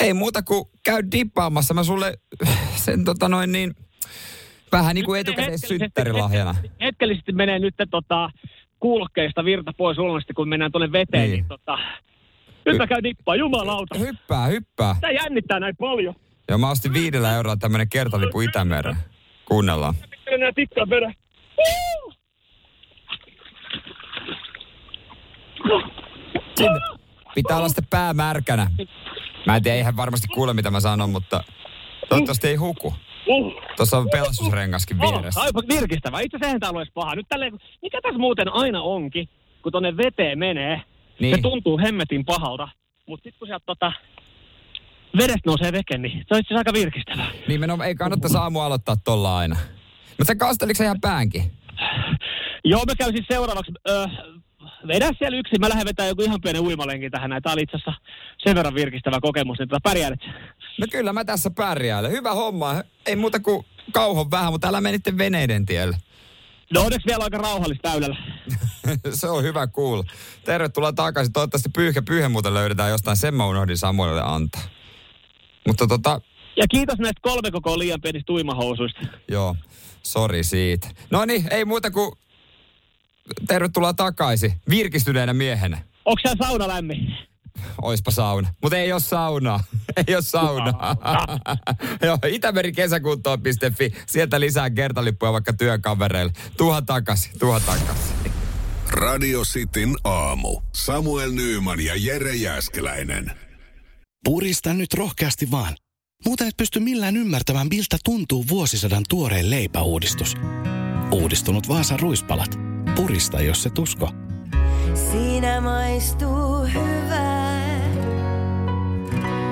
[SPEAKER 2] ei muuta kuin käy dippaamassa. Mä sulle sen tota noin niin, vähän niin kuin etukäteen synttärilahjana.
[SPEAKER 8] hetkellisesti- Hetkellisesti menee nyt tota, kuulokkeista virta pois luonnollisesti, kun mennään tuonne veteen.
[SPEAKER 2] Niin.
[SPEAKER 8] Niin. Niin, tota, nyt mä käyn dippaa, jumalauta.
[SPEAKER 2] Hyppää, hyppää.
[SPEAKER 8] Tämä jännittää näin paljon.
[SPEAKER 2] Ja mä ostin viidellä eurolla tämmönen kertalipu Itämereen. Kuunnellaan.
[SPEAKER 8] Miten nää tikkaa vedä? Woo!
[SPEAKER 2] Sinne. Pitää olla sitten pää märkänä. Mä en tiedä, eihän varmasti kuule mitä mä sanon, mutta toivottavasti ei huku. Tuossa on pelastusrengaskin
[SPEAKER 8] Oh,
[SPEAKER 2] vieressä.
[SPEAKER 8] aivan virkistävää. Itse asiassa eihän tää ole edes paha. Nyt tälleen, mikä tässä muuten aina onkin, kun tonne veteen menee,
[SPEAKER 2] Niin.
[SPEAKER 8] niin. se tuntuu hemmetin pahalta. Mutta sitten kun sieltä tota, vedestä nousee veke, niin se on itse aika virkistävää.
[SPEAKER 2] Nimenomaan ei kannata aamu aloittaa tolla aina. Mutta sä kasteliko ihan päänkin?
[SPEAKER 8] Joo, mä käyn siis seuraavaksi. Öö, vedä siellä yksin. Mä lähden vetämään joku ihan pienen uimalenkin tähän. Tää oli itse asiassa sen verran virkistävä kokemus, niin pärjäälet. sä?
[SPEAKER 2] No kyllä mä tässä pärjäälen. Hyvä homma. Ei muuta kuin kauhon vähän, mutta älä menitte veneiden tielle.
[SPEAKER 8] No onneksi vielä aika rauhallista väylällä.
[SPEAKER 2] Se on hyvä kuulla. Tervetuloa takaisin. Toivottavasti pyyhkä pyyhe muuten löydetään jostain. Sen mä unohdin Samuelille antaa. Mutta tota,
[SPEAKER 8] Ja kiitos näistä kolme koko liian pienistä uimahousuista.
[SPEAKER 2] joo, sori siitä. No niin, ei muuta kuin tervetuloa takaisin. Virkistyneenä miehenä.
[SPEAKER 8] Onko siellä sauna lämmin?
[SPEAKER 2] Oispa sauna. Mutta ei ole saunaa. ei ole saunaa. Joo, itämerikesäkuntoon.fi. Sieltä lisää kertalippuja vaikka työkavereille. Tuha takaisin, tuha takaisin.
[SPEAKER 7] Radio Cityn aamu. Samuel Nyyman ja Jere Jäskeläinen.
[SPEAKER 9] Purista nyt rohkeasti vaan. Muuten et pysty millään ymmärtämään, miltä tuntuu vuosisadan tuoreen leipäuudistus. Uudistunut Vaasan ruispalat. Purista, jos se tusko.
[SPEAKER 10] Siinä maistuu hyvää.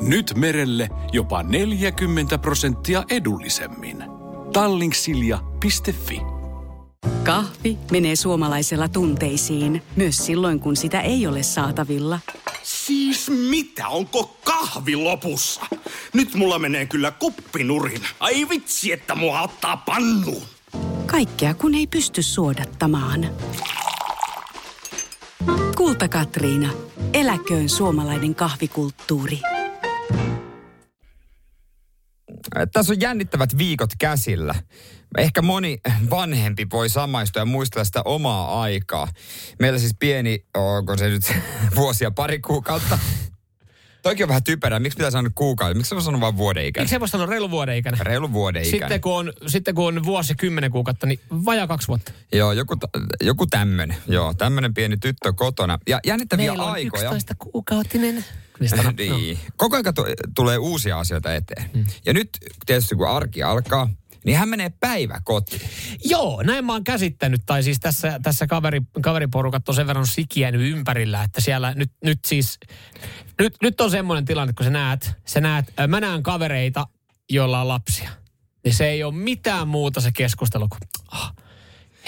[SPEAKER 11] Nyt merelle jopa 40 prosenttia edullisemmin. Tallingsilja.fi
[SPEAKER 12] Kahvi menee suomalaisella tunteisiin, myös silloin kun sitä ei ole saatavilla.
[SPEAKER 13] Siis mitä? Onko kahvi lopussa? Nyt mulla menee kyllä kuppinurin. Ai vitsi, että mua ottaa pannuun.
[SPEAKER 12] Kaikkea kun ei pysty suodattamaan. Kulta Katriina. Eläköön suomalainen kahvikulttuuri.
[SPEAKER 2] Tässä on jännittävät viikot käsillä. Ehkä moni vanhempi voi samaistua ja muistella sitä omaa aikaa. Meillä siis pieni, onko se nyt vuosia pari kuukautta, Toikin on vähän typerää. Miksi pitää sanoa kuukausi? Miksi se voi sanoa vain vuoden ikäinen?
[SPEAKER 3] Miksi se voi sanoa reilu vuoden ikäinen?
[SPEAKER 2] Reilu vuoden ikäinen.
[SPEAKER 3] Sitten kun, on, sitten kun on vuosi kymmenen kuukautta, niin vajaa kaksi vuotta.
[SPEAKER 2] Joo, joku, joku tämmönen. Joo, tämmönen pieni tyttö kotona. Ja jännittäviä
[SPEAKER 3] Meillä on
[SPEAKER 2] aikoja.
[SPEAKER 3] 11 kuukautinen.
[SPEAKER 2] niin. Koko ajan tu- tulee uusia asioita eteen. Mm. Ja nyt tietysti kun arki alkaa, niin hän menee päiväkotiin.
[SPEAKER 3] Joo, näin mä oon käsittänyt. Tai siis tässä, tässä kaveri, kaveriporukat on sen verran sikiänyt ympärillä, että siellä nyt, nyt siis... Nyt, nyt on semmoinen tilanne, kun sä näet, sä näet, äh, mä näen kavereita, joilla on lapsia. Niin se ei ole mitään muuta se keskustelu kuin, oh,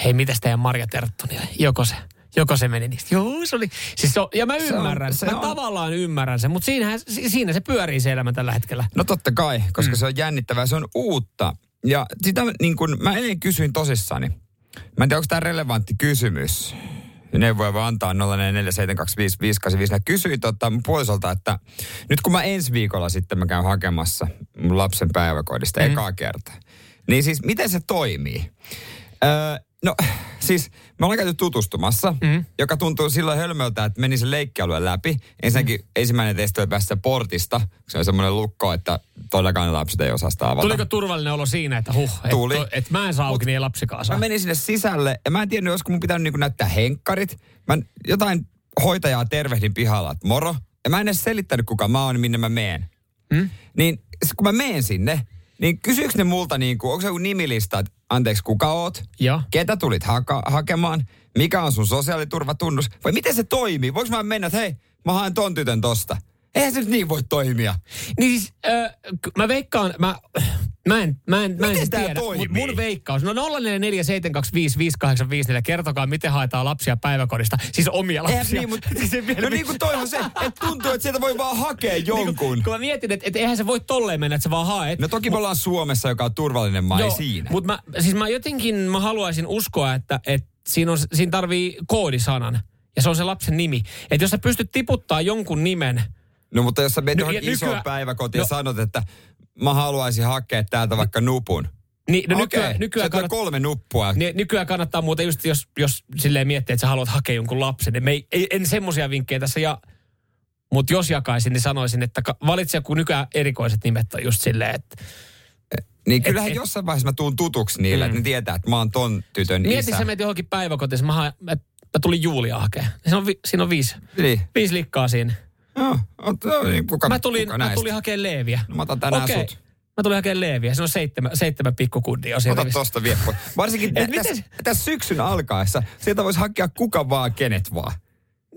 [SPEAKER 3] hei, mitäs teidän Marja Terttoni? Joko se, joko se meni niistä? Joo, se oli. Siis se on, ja mä
[SPEAKER 2] Se on-
[SPEAKER 3] ymmärrän,
[SPEAKER 2] se
[SPEAKER 3] mä
[SPEAKER 2] on-
[SPEAKER 3] tavallaan ymmärrän sen, mutta siinähän, si- siinä se pyörii se elämä tällä hetkellä.
[SPEAKER 2] No totta kai, koska mm. se on jännittävää, se on uutta. Ja sitä niin kun, mä eilen kysyin tosissani. Mä en tiedä, onko tämä relevantti kysymys. Neuvoja voi antaa 0447255855. Mä kysyin tota mun puolisolta, että nyt kun mä ensi viikolla sitten mä käyn hakemassa mun lapsen päiväkodista mm. ekaa kertaa. Niin siis miten se toimii? Öö, no siis me ollaan käyty tutustumassa, mm. joka tuntuu silloin hölmöltä, että meni se leikkialue läpi. Ensinnäkin mm. ensimmäinen testi oli päästä portista. Se on semmoinen lukko, että todellakaan ne lapset ei osaa sitä avata.
[SPEAKER 3] Tuliko turvallinen olo siinä, että huh, että
[SPEAKER 2] Tuli.
[SPEAKER 3] et mä en saa auki, niin ei lapsikaan saa?
[SPEAKER 2] Mä menin sinne sisälle ja mä en tiennyt, olisiko mun pitänyt niinku näyttää henkkarit. Mä jotain hoitajaa tervehdin pihalla, että moro. Ja mä en edes selittänyt, kuka mä oon, minne mä meen.
[SPEAKER 3] Hmm?
[SPEAKER 2] Niin kun mä meen sinne, niin kysyykö ne multa niinku, onko se joku nimilista, että anteeksi, kuka oot?
[SPEAKER 3] Joo.
[SPEAKER 2] Ketä tulit haka- hakemaan? Mikä on sun sosiaaliturvatunnus? Vai miten se toimii? Voinko mä mennä, että hei, mä haen ton tytön tosta? Eihän se nyt niin voi toimia.
[SPEAKER 3] Niin siis, k- mä veikkaan, mä, mä en, mä en, mä en tiedä,
[SPEAKER 2] toimii?
[SPEAKER 3] mutta mun veikkaus, no 0447255854, kertokaa miten haetaan lapsia päiväkodista, siis omia
[SPEAKER 2] Eihän
[SPEAKER 3] lapsia.
[SPEAKER 2] niin, mutta,
[SPEAKER 3] Siis
[SPEAKER 2] no niin kuin toi on se, että tuntuu, että sieltä voi vaan hakea jonkun.
[SPEAKER 3] Kun mä mietin, että, että eihän se voi tolleen mennä, että sä vaan haet.
[SPEAKER 2] No toki me ollaan Suomessa, joka on turvallinen maa, ei siinä.
[SPEAKER 3] Mutta mä, siis mä jotenkin mä haluaisin uskoa, että, että siinä, on, siinä tarvii koodisanan. Ja se on se lapsen nimi. Että jos sä pystyt tiputtaa jonkun nimen,
[SPEAKER 2] No mutta jos sä menet
[SPEAKER 3] No,
[SPEAKER 2] johonkin
[SPEAKER 3] ja
[SPEAKER 2] isoon
[SPEAKER 3] nykyään-
[SPEAKER 2] päiväkotiin
[SPEAKER 3] no-
[SPEAKER 2] ja sanot, että mä haluaisin hakea täältä vaikka nupun.
[SPEAKER 3] Niin, no
[SPEAKER 2] Okei,
[SPEAKER 3] nykyään, nykyään,
[SPEAKER 2] tulee kolme nuppua.
[SPEAKER 3] Niin, nykyään kannattaa muuten just, jos, jos silleen miettii, että sä haluat hakea jonkun lapsen. niin Me ei, ei, en semmoisia vinkkejä tässä ja... Mutta jos jakaisin, niin sanoisin, että valitse joku nykyään erikoiset nimet on just silleen, että...
[SPEAKER 2] Niin kyllähän
[SPEAKER 3] et-
[SPEAKER 2] jossain vaiheessa mä tuun tutuksi niille,
[SPEAKER 3] Mm.
[SPEAKER 2] että ne tietää, että mä oon ton tytön
[SPEAKER 3] Mieti,
[SPEAKER 2] isä.
[SPEAKER 3] sä menet johonkin päiväkotiin, mä, mä, mä tulin Julia hakemaan. Siinä on, vi, siinä on viisi,
[SPEAKER 2] Niin.
[SPEAKER 3] viisi likkaa siinä.
[SPEAKER 2] Joo, kuka,
[SPEAKER 3] mä tulin,
[SPEAKER 2] kuka
[SPEAKER 3] mä
[SPEAKER 2] näistä?
[SPEAKER 3] tulin hakemaan Leeviä.
[SPEAKER 2] No, mä otan tänään
[SPEAKER 3] Okei.
[SPEAKER 2] sut.
[SPEAKER 3] Mä tulin hakemaan Leeviä. Se on seitsemän, seitsemän pikkukundia.
[SPEAKER 2] Ota tosta vie pois. Varsinkin
[SPEAKER 3] Et
[SPEAKER 2] tä- tässä, tässä syksyn alkaessa, sieltä voisi hakea kuka vaan, kenet vaan.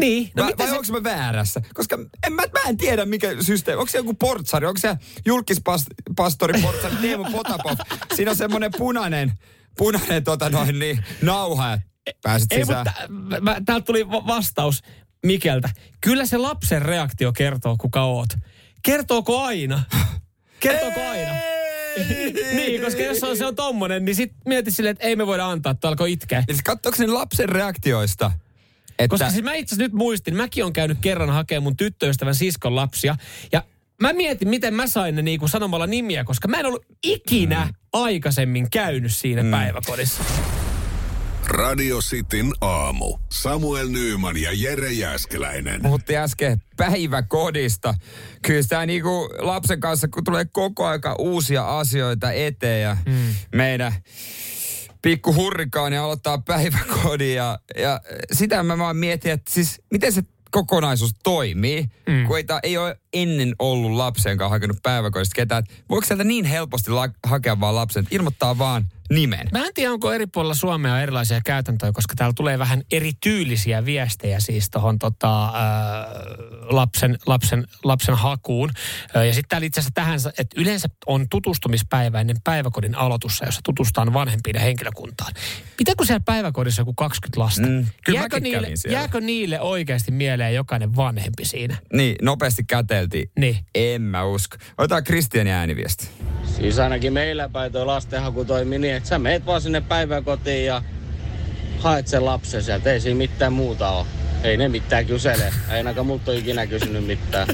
[SPEAKER 3] Niin.
[SPEAKER 2] No
[SPEAKER 3] No
[SPEAKER 2] vai
[SPEAKER 3] se-
[SPEAKER 2] onko mä väärässä? Koska en, mä, mä en tiedä, mikä systeemi. Onko se joku portsari? Onko se julkispastori portsari Teemu Potapov? Siinä on semmoinen punainen, punainen tota noin niin, nauha. Pääset
[SPEAKER 3] Ei,
[SPEAKER 2] sisään.
[SPEAKER 3] mutta mä, mä, täältä tuli va- vastaus Mikeltä. Kyllä se lapsen reaktio kertoo, kuka oot. Kertooko aina? Kertooko aina? niin, koska jos se on, se on tommonen, niin sit mieti silleen, että ei me voida antaa, että alkoi itkeä.
[SPEAKER 2] Eli katsoiko ne lapsen reaktioista? Että,
[SPEAKER 3] Koska siis mä itse nyt muistin, mäkin on käynyt kerran hakemaan mun tyttöystävän siskon lapsia. Ja mä mietin, miten mä sain ne niinku sanomalla nimiä, koska mä en ollut ikinä mm. aikaisemmin käynyt siinä mm. päiväkodissa.
[SPEAKER 7] Radio Cityn aamu. Samuel Nyyman ja Jere Jäskeläinen.
[SPEAKER 2] Puhuttiin äsken päiväkodista. Kyllä sitä niinku lapsen kanssa, kun tulee koko aika uusia asioita eteen ja mm. meidän pikku hurrikaani aloittaa päiväkodin ja, ja sitä mä vaan mietin, että siis miten se kokonaisuus toimii, mm. kun ei, ta, ei ole ennen ollut lapsen kanssa hakenut päiväkodista ketään. Et Voiko sieltä niin helposti la, hakea vaan lapsen, että ilmoittaa vaan nimen?
[SPEAKER 3] Mä en tiedä, onko eri puolilla Suomea erilaisia käytäntöjä, koska täällä tulee vähän erityylisiä viestejä siis tuohon tota, ää, lapsen, lapsen, lapsen hakuun. Ja sitten täällä itse asiassa tähän, että yleensä on tutustumispäivä ennen päiväkodin aloitussa, jossa tutustaan vanhempiin ja henkilökuntaan. Pitääkö siellä päiväkodissa joku 20 lasta?
[SPEAKER 2] Mm, kyllä
[SPEAKER 3] jääkö, niille, jääkö niille oikeasti mieleen jokainen vanhempi siinä?
[SPEAKER 2] Niin, nopeasti käteltiin.
[SPEAKER 3] Niin.
[SPEAKER 2] En mä usko. Otetaan Kristianin ääniviesti.
[SPEAKER 14] Siis ainakin meillä päin toi lastenhaku toimii niin, että sä meet vaan sinne päiväkotiin ja haet sen lapsen sieltä. Ei siinä mitään muuta ole. Ei ne mitään kysele. Ei ainakaan multa ole ikinä kysynyt mitään.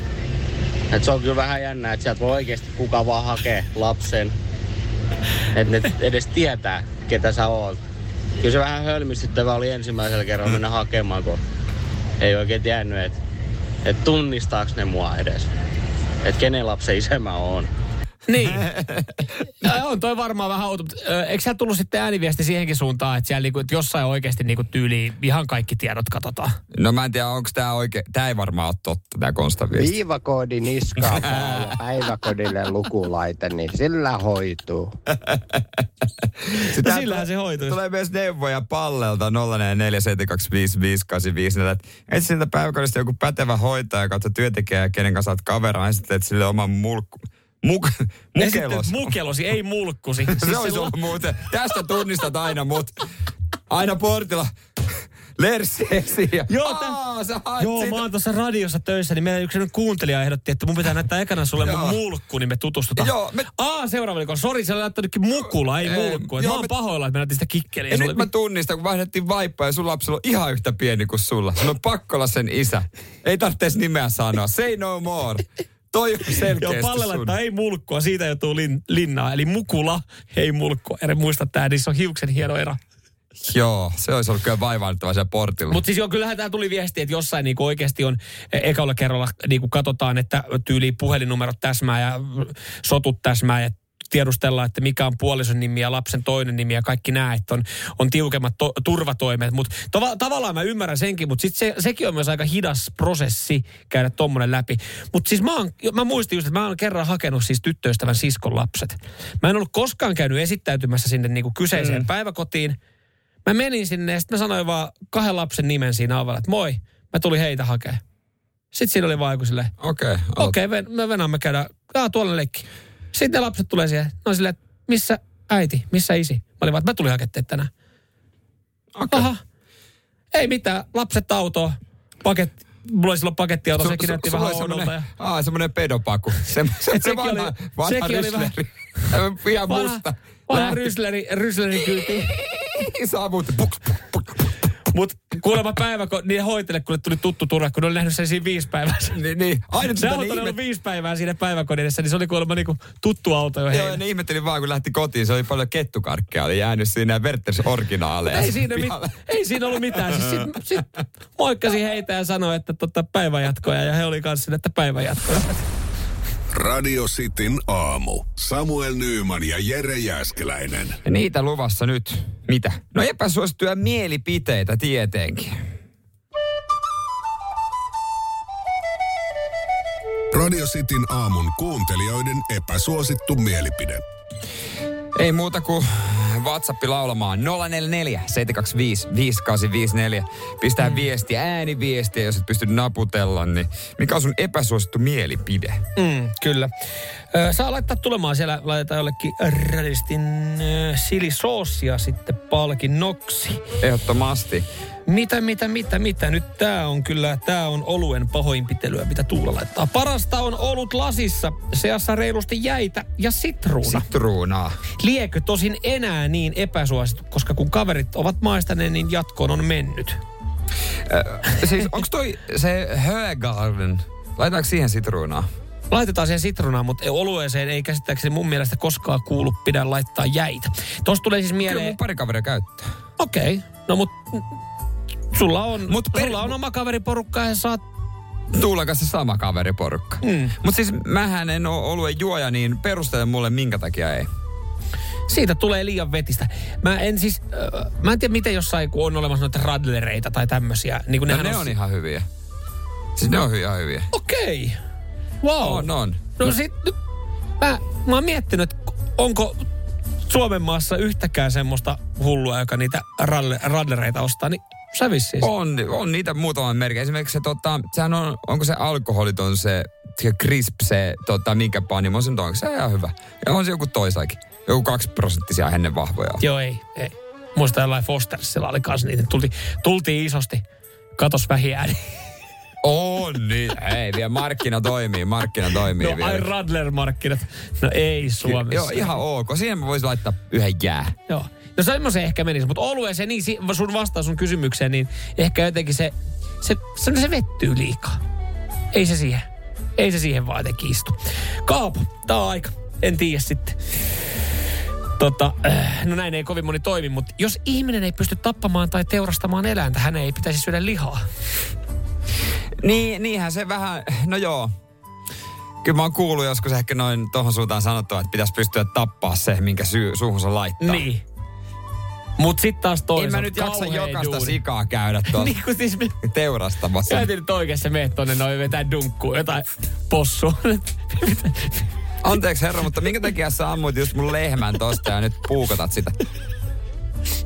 [SPEAKER 14] Et se on kyllä vähän jännää, että sieltä voi oikeasti kuka vaan hakee lapsen. Että ne edes tietää, ketä sä oot. Kyllä se vähän hölmistyttävä oli ensimmäisellä kerralla mennä hakemaan, kun ei oikein tiennyt, että Että tunnistaaks ne mua edes. Että kenen lapsen isä mä oon.
[SPEAKER 3] Niin. Ja on toi varmaan vähän outo. mutta, ö, Eikö sieltä tullut sitten ääniviesti siihenkin suuntaan, että siellä niinku, että jossain oikeasti niinku tyyliin ihan kaikki tiedot katsotaan?
[SPEAKER 2] No mä en tiedä, onko tämä oikein. Tämä ei varmaan ole totta, tämä Konstan viesti.
[SPEAKER 15] Viivakoodi niskaa päällä ja päiväkodille lukulaite, niin sillä hoituu.
[SPEAKER 2] Sitä
[SPEAKER 3] sillähän se hoituu.
[SPEAKER 2] Tulee myös neuvoja Pallelta 0447255854. että etsi siltä päiväkodista joku pätevä hoitaja kautta työntekijä, kenen kanssa olet kaveraa, esittelet sille oman mulkku. Muk, mukelos.
[SPEAKER 3] mukelosi, ei mulkkusi.
[SPEAKER 2] se
[SPEAKER 3] Siis
[SPEAKER 2] olisi
[SPEAKER 3] la-
[SPEAKER 2] ollut muuten. Tästä tunnistat aina mut. Aina portilla. Esiin. ja-
[SPEAKER 3] Joo,
[SPEAKER 2] Aa, sä
[SPEAKER 3] Joo, mä oon tuossa radiossa töissä, niin meillä yksi kuuntelija ehdotti, että mun pitää näyttää ekana sulle mun
[SPEAKER 2] Joo.
[SPEAKER 3] mulkku, niin me tutustutaan.
[SPEAKER 2] Joo, me-
[SPEAKER 3] Aa, seuraava viikon. Sori, se oli laittanutkin mukula, ei,
[SPEAKER 2] Ei,
[SPEAKER 3] mulkku.
[SPEAKER 2] Joo,
[SPEAKER 3] mä oon
[SPEAKER 2] me-
[SPEAKER 3] pahoilla, että me näytin sitä kikkeliä.
[SPEAKER 2] Ja
[SPEAKER 3] sulle.
[SPEAKER 2] nyt mä tunnistan, kun vaihdettiin vaippaa ja sun lapsella on ihan yhtä pieni kuin sulla. Sun on pakko olla sen isä. Ei tarvitse nimeä sanoa. Say no more. Toi on selkeästi
[SPEAKER 3] Joo, Palle
[SPEAKER 2] sun.
[SPEAKER 3] laittaa ei mulkkua, siitä joutuu lin, linnaa. Eli mukula, ei mulkkua. En muista tää, niissä on hiuksen hieno ero.
[SPEAKER 2] Joo, se olisi ollut kyllä vaivaannuttava siellä portilla.
[SPEAKER 3] Mutta siis joo, kyllähän tää tuli viesti, että jossain niinku oikeasti on e- ekalla kerralla niinku katsotaan, että tyyli puhelinnumerot täsmää ja sotut täsmää ja tiedustellaan, että mikä on puolison nimi ja lapsen toinen nimi ja kaikki nämä, että on, on tiukemmat to, turvatoimet. Mutta tava, tavallaan mä ymmärrän senkin, mutta sitten se, sekin on myös aika hidas prosessi käydä tommonen läpi. Mutta siis mä, oon, mä muistin just, että mä oon kerran hakenut siis tyttöystävän siskon lapset. Mä en ollut koskaan käynyt esittäytymässä sinne niinku kyseiseen mm. päiväkotiin. Mä menin sinne ja sitten mä sanoin vaan kahden lapsen nimen siinä ovella, että moi, mä tulin heitä hakea. Sitten siinä oli vaan joku silleen,
[SPEAKER 2] Okei. Okay,
[SPEAKER 3] okei, okay, me venään me käydään, ah, tuolla leikki. Sitten lapset tulee siihen, no silleen, että missä äiti, missä isi? Mä olin vaan, että mä tulin hakemaan tänään.
[SPEAKER 2] Okay.
[SPEAKER 3] Aha, ei mitään, lapset autoon, paketti, mulla oli silloin pakettiauto, sekin
[SPEAKER 2] su-
[SPEAKER 3] näytti vähän oudolta. Ja...
[SPEAKER 2] aa, semmonen pedopaku. Se, se, se
[SPEAKER 3] sekin
[SPEAKER 2] vanha,
[SPEAKER 3] oli-
[SPEAKER 2] vanha
[SPEAKER 3] sekin oli vähän-
[SPEAKER 2] rysleri. Ihan
[SPEAKER 3] Vanha,
[SPEAKER 2] musta.
[SPEAKER 3] vanha rysleri, rysleri kyyti.
[SPEAKER 2] Saavut. Puks, puks, puks.
[SPEAKER 3] Mutta kuulemma päivä, kun niin hoitele, kun tuli tuttu turha, kun ne oli nähnyt sen siinä viisi päivää.
[SPEAKER 2] Niin, niin. Aina
[SPEAKER 3] Se auto oli
[SPEAKER 2] ihme-
[SPEAKER 3] ollut viisi päivää siinä päiväkodin edessä, niin se oli kuulemma niinku tuttu auto jo
[SPEAKER 2] Joo,
[SPEAKER 3] heille.
[SPEAKER 2] ja ne ihmettelin vaan, kun lähti kotiin, se oli paljon kettukarkkeja, oli jäänyt siinä Werther's originaaleja.
[SPEAKER 3] Ei siinä, mit, ei siinä ollut mitään. Siis sit, sit moikkasi heitä ja sanoi, että tota, päivänjatkoja. Ja he oli kanssa että päivänjatkoja.
[SPEAKER 7] Radio Cityn aamu. Samuel Nyyman ja Jere Jäskeläinen.
[SPEAKER 2] Ja niitä luvassa nyt. Mitä? No epäsuosittuja mielipiteitä tietenkin.
[SPEAKER 7] Radio Cityn aamun kuuntelijoiden epäsuosittu mielipide.
[SPEAKER 2] Ei muuta kuin WhatsApp laulamaan 044 725 5854. Pistää mm. viestiä, ääniviestiä, jos et pysty naputella, niin mikä on sun epäsuosittu mielipide?
[SPEAKER 3] Mm, kyllä. Ö, saa laittaa tulemaan siellä, laitetaan jollekin radistin silisoosia sitten palkinnoksi.
[SPEAKER 2] Ehdottomasti.
[SPEAKER 3] Mitä, mitä, mitä, mitä? Nyt tää on kyllä, tää on oluen pahoinpitelyä, mitä Tuula laittaa. Parasta on olut lasissa, seassa reilusti jäitä ja sitruuna.
[SPEAKER 2] Sitruunaa.
[SPEAKER 3] Liekö tosin enää niin epäsuosittu, koska kun kaverit ovat maistaneet, niin jatkoon on mennyt.
[SPEAKER 2] Ö, siis onks toi se Högarden? Laitetaanko siihen sitruunaa?
[SPEAKER 3] Laitetaan siihen sitruunaa, mutta olueeseen ei käsittääkseni mun mielestä koskaan kuulu pidä laittaa jäitä. Tuossa tulee siis
[SPEAKER 2] Kyllä
[SPEAKER 3] mieleen...
[SPEAKER 2] mun pari kaveria käyttää.
[SPEAKER 3] Okei, okay. no mut sulla on,
[SPEAKER 2] Mut per-
[SPEAKER 3] sulla on oma kaveriporukka ja saat...
[SPEAKER 2] Tuulen kanssa sama kaveriporukka.
[SPEAKER 3] Mm.
[SPEAKER 2] Mutta siis mähän en ole oluen juoja, niin perustele mulle minkä takia ei.
[SPEAKER 3] Siitä tulee liian vetistä. Mä en siis, äh, mä en tiedä miten jossain, kun on olemassa noita radlereita tai tämmöisiä. Niin kun
[SPEAKER 2] No ne on ihan hyviä. Siis ne on ihan hyviä.
[SPEAKER 3] Okei. Okay. Wow.
[SPEAKER 2] On, on.
[SPEAKER 3] No sit, nyt, mä, mä oon miettinyt, onko Suomen maassa yhtäkään semmoista hullua, joka niitä radle, radlereita ostaa, niin sä vissiin.
[SPEAKER 2] On, on niitä muutaman merkin. Esimerkiksi se, tota, sehän on, onko se alkoholiton se, se crisp, se, tota, minkä panimo se onko se ihan hyvä. Ja on se joku toisaakin. Joku kaksi prosenttisia ennen vahvoja.
[SPEAKER 3] Joo, ei, ei. Muista jollain Fostersilla oli kans niitä. Tulti, tultiin isosti. Katos vähiä.
[SPEAKER 2] On niin. Ei, vielä markkina toimii, markkina toimii
[SPEAKER 3] No
[SPEAKER 2] vielä.
[SPEAKER 3] ai Radler-markkinat. No ei Suomessa.
[SPEAKER 2] Joo, ihan ok. Siihen mä voisin laittaa yhden jää.
[SPEAKER 3] Joo. No semmoisen ehkä menisi, mutta olueeseen, niin sun vastaus sun kysymykseen, niin ehkä jotenkin se, se, se, se vettyy liikaa. Ei se siihen. Ei se siihen vaan jotenkin istu. Kaapo, tää on aika. En tiedä sitten. Tota, äh, no näin ei kovin moni toimi, mutta jos ihminen ei pysty tappamaan tai teurastamaan eläintä, hän ei pitäisi syödä lihaa.
[SPEAKER 2] Niin, niinhän se vähän, no joo. Kyllä mä oon kuullut joskus ehkä noin tohon suuntaan sanottua, että pitäisi pystyä tappaa se, minkä syy, suuhunsa laittaa.
[SPEAKER 3] Niin. Mut sit taas
[SPEAKER 2] En
[SPEAKER 3] toisaalta
[SPEAKER 2] mä nyt jaksa jokaista
[SPEAKER 3] duuni.
[SPEAKER 2] sikaa käydä tuolla
[SPEAKER 3] niin kuin siis me
[SPEAKER 2] teurastamassa.
[SPEAKER 3] käytiin nyt oikeassa meet tonne noin vetää dunkkuun, jotain possua.
[SPEAKER 2] Anteeksi herra, mutta minkä takia sä ammuit just mun lehmän tosta ja nyt puukotat sitä?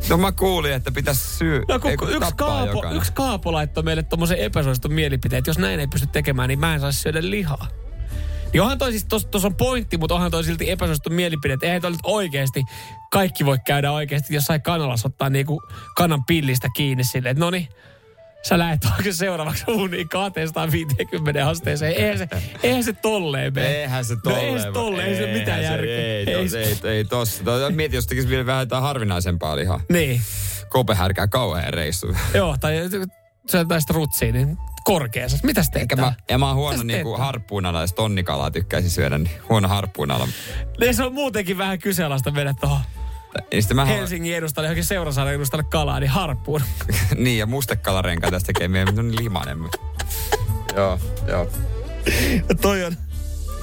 [SPEAKER 2] No mä kuulin, että pitäisi syy...
[SPEAKER 3] No kun
[SPEAKER 2] ei, kun
[SPEAKER 3] yksi, kaapo,
[SPEAKER 2] jokainen.
[SPEAKER 3] yksi kaapo laittoi meille tommosen epäsuositun mielipiteen, että jos näin ei pysty tekemään, niin mä en saisi syödä lihaa. Niin onhan toi siis, tossa tos on pointti, mutta onhan toi silti epäsuosittu mielipide, että eihän toi nyt oikeesti, kaikki voi käydä oikeesti jossain kanalassa ottaa niinku kanan pillistä kiinni silleen, että no niin, sä lähet seuraavaksi uuniin 250 asteeseen. Eihän se, eihän se tolleen mene.
[SPEAKER 2] Eihän se
[SPEAKER 3] No
[SPEAKER 2] tolleen.
[SPEAKER 3] eihän se tolleen, ei se mitään
[SPEAKER 2] Eihän
[SPEAKER 3] järkeä.
[SPEAKER 2] Ei,
[SPEAKER 3] Ei se-
[SPEAKER 2] ei, ei tossa. To- Mieti, jos tekisi vielä vähän jotain harvinaisempaa lihaa.
[SPEAKER 3] Niin.
[SPEAKER 2] Kopehärkää kauhean reissu.
[SPEAKER 3] Joo, tai se tästä rutsiin, niin korkeassa. Mitäs teet
[SPEAKER 2] Eikä mä, ja mä oon huono
[SPEAKER 3] Mitäs
[SPEAKER 2] niinku harppuunala, jos tonnikalaa tykkäisin syödä, niin huono harppuunala.
[SPEAKER 3] Niin se on muutenkin vähän kyseenalaista mennä tuohon
[SPEAKER 2] sitten mä
[SPEAKER 3] Helsingin edustalle, johonkin Seurasaaren edustalle kalaa, niin harppuun.
[SPEAKER 2] niin, ja mustekalarenka tästä tekee mieli, mutta on limanen. Joo, joo.
[SPEAKER 3] toi on,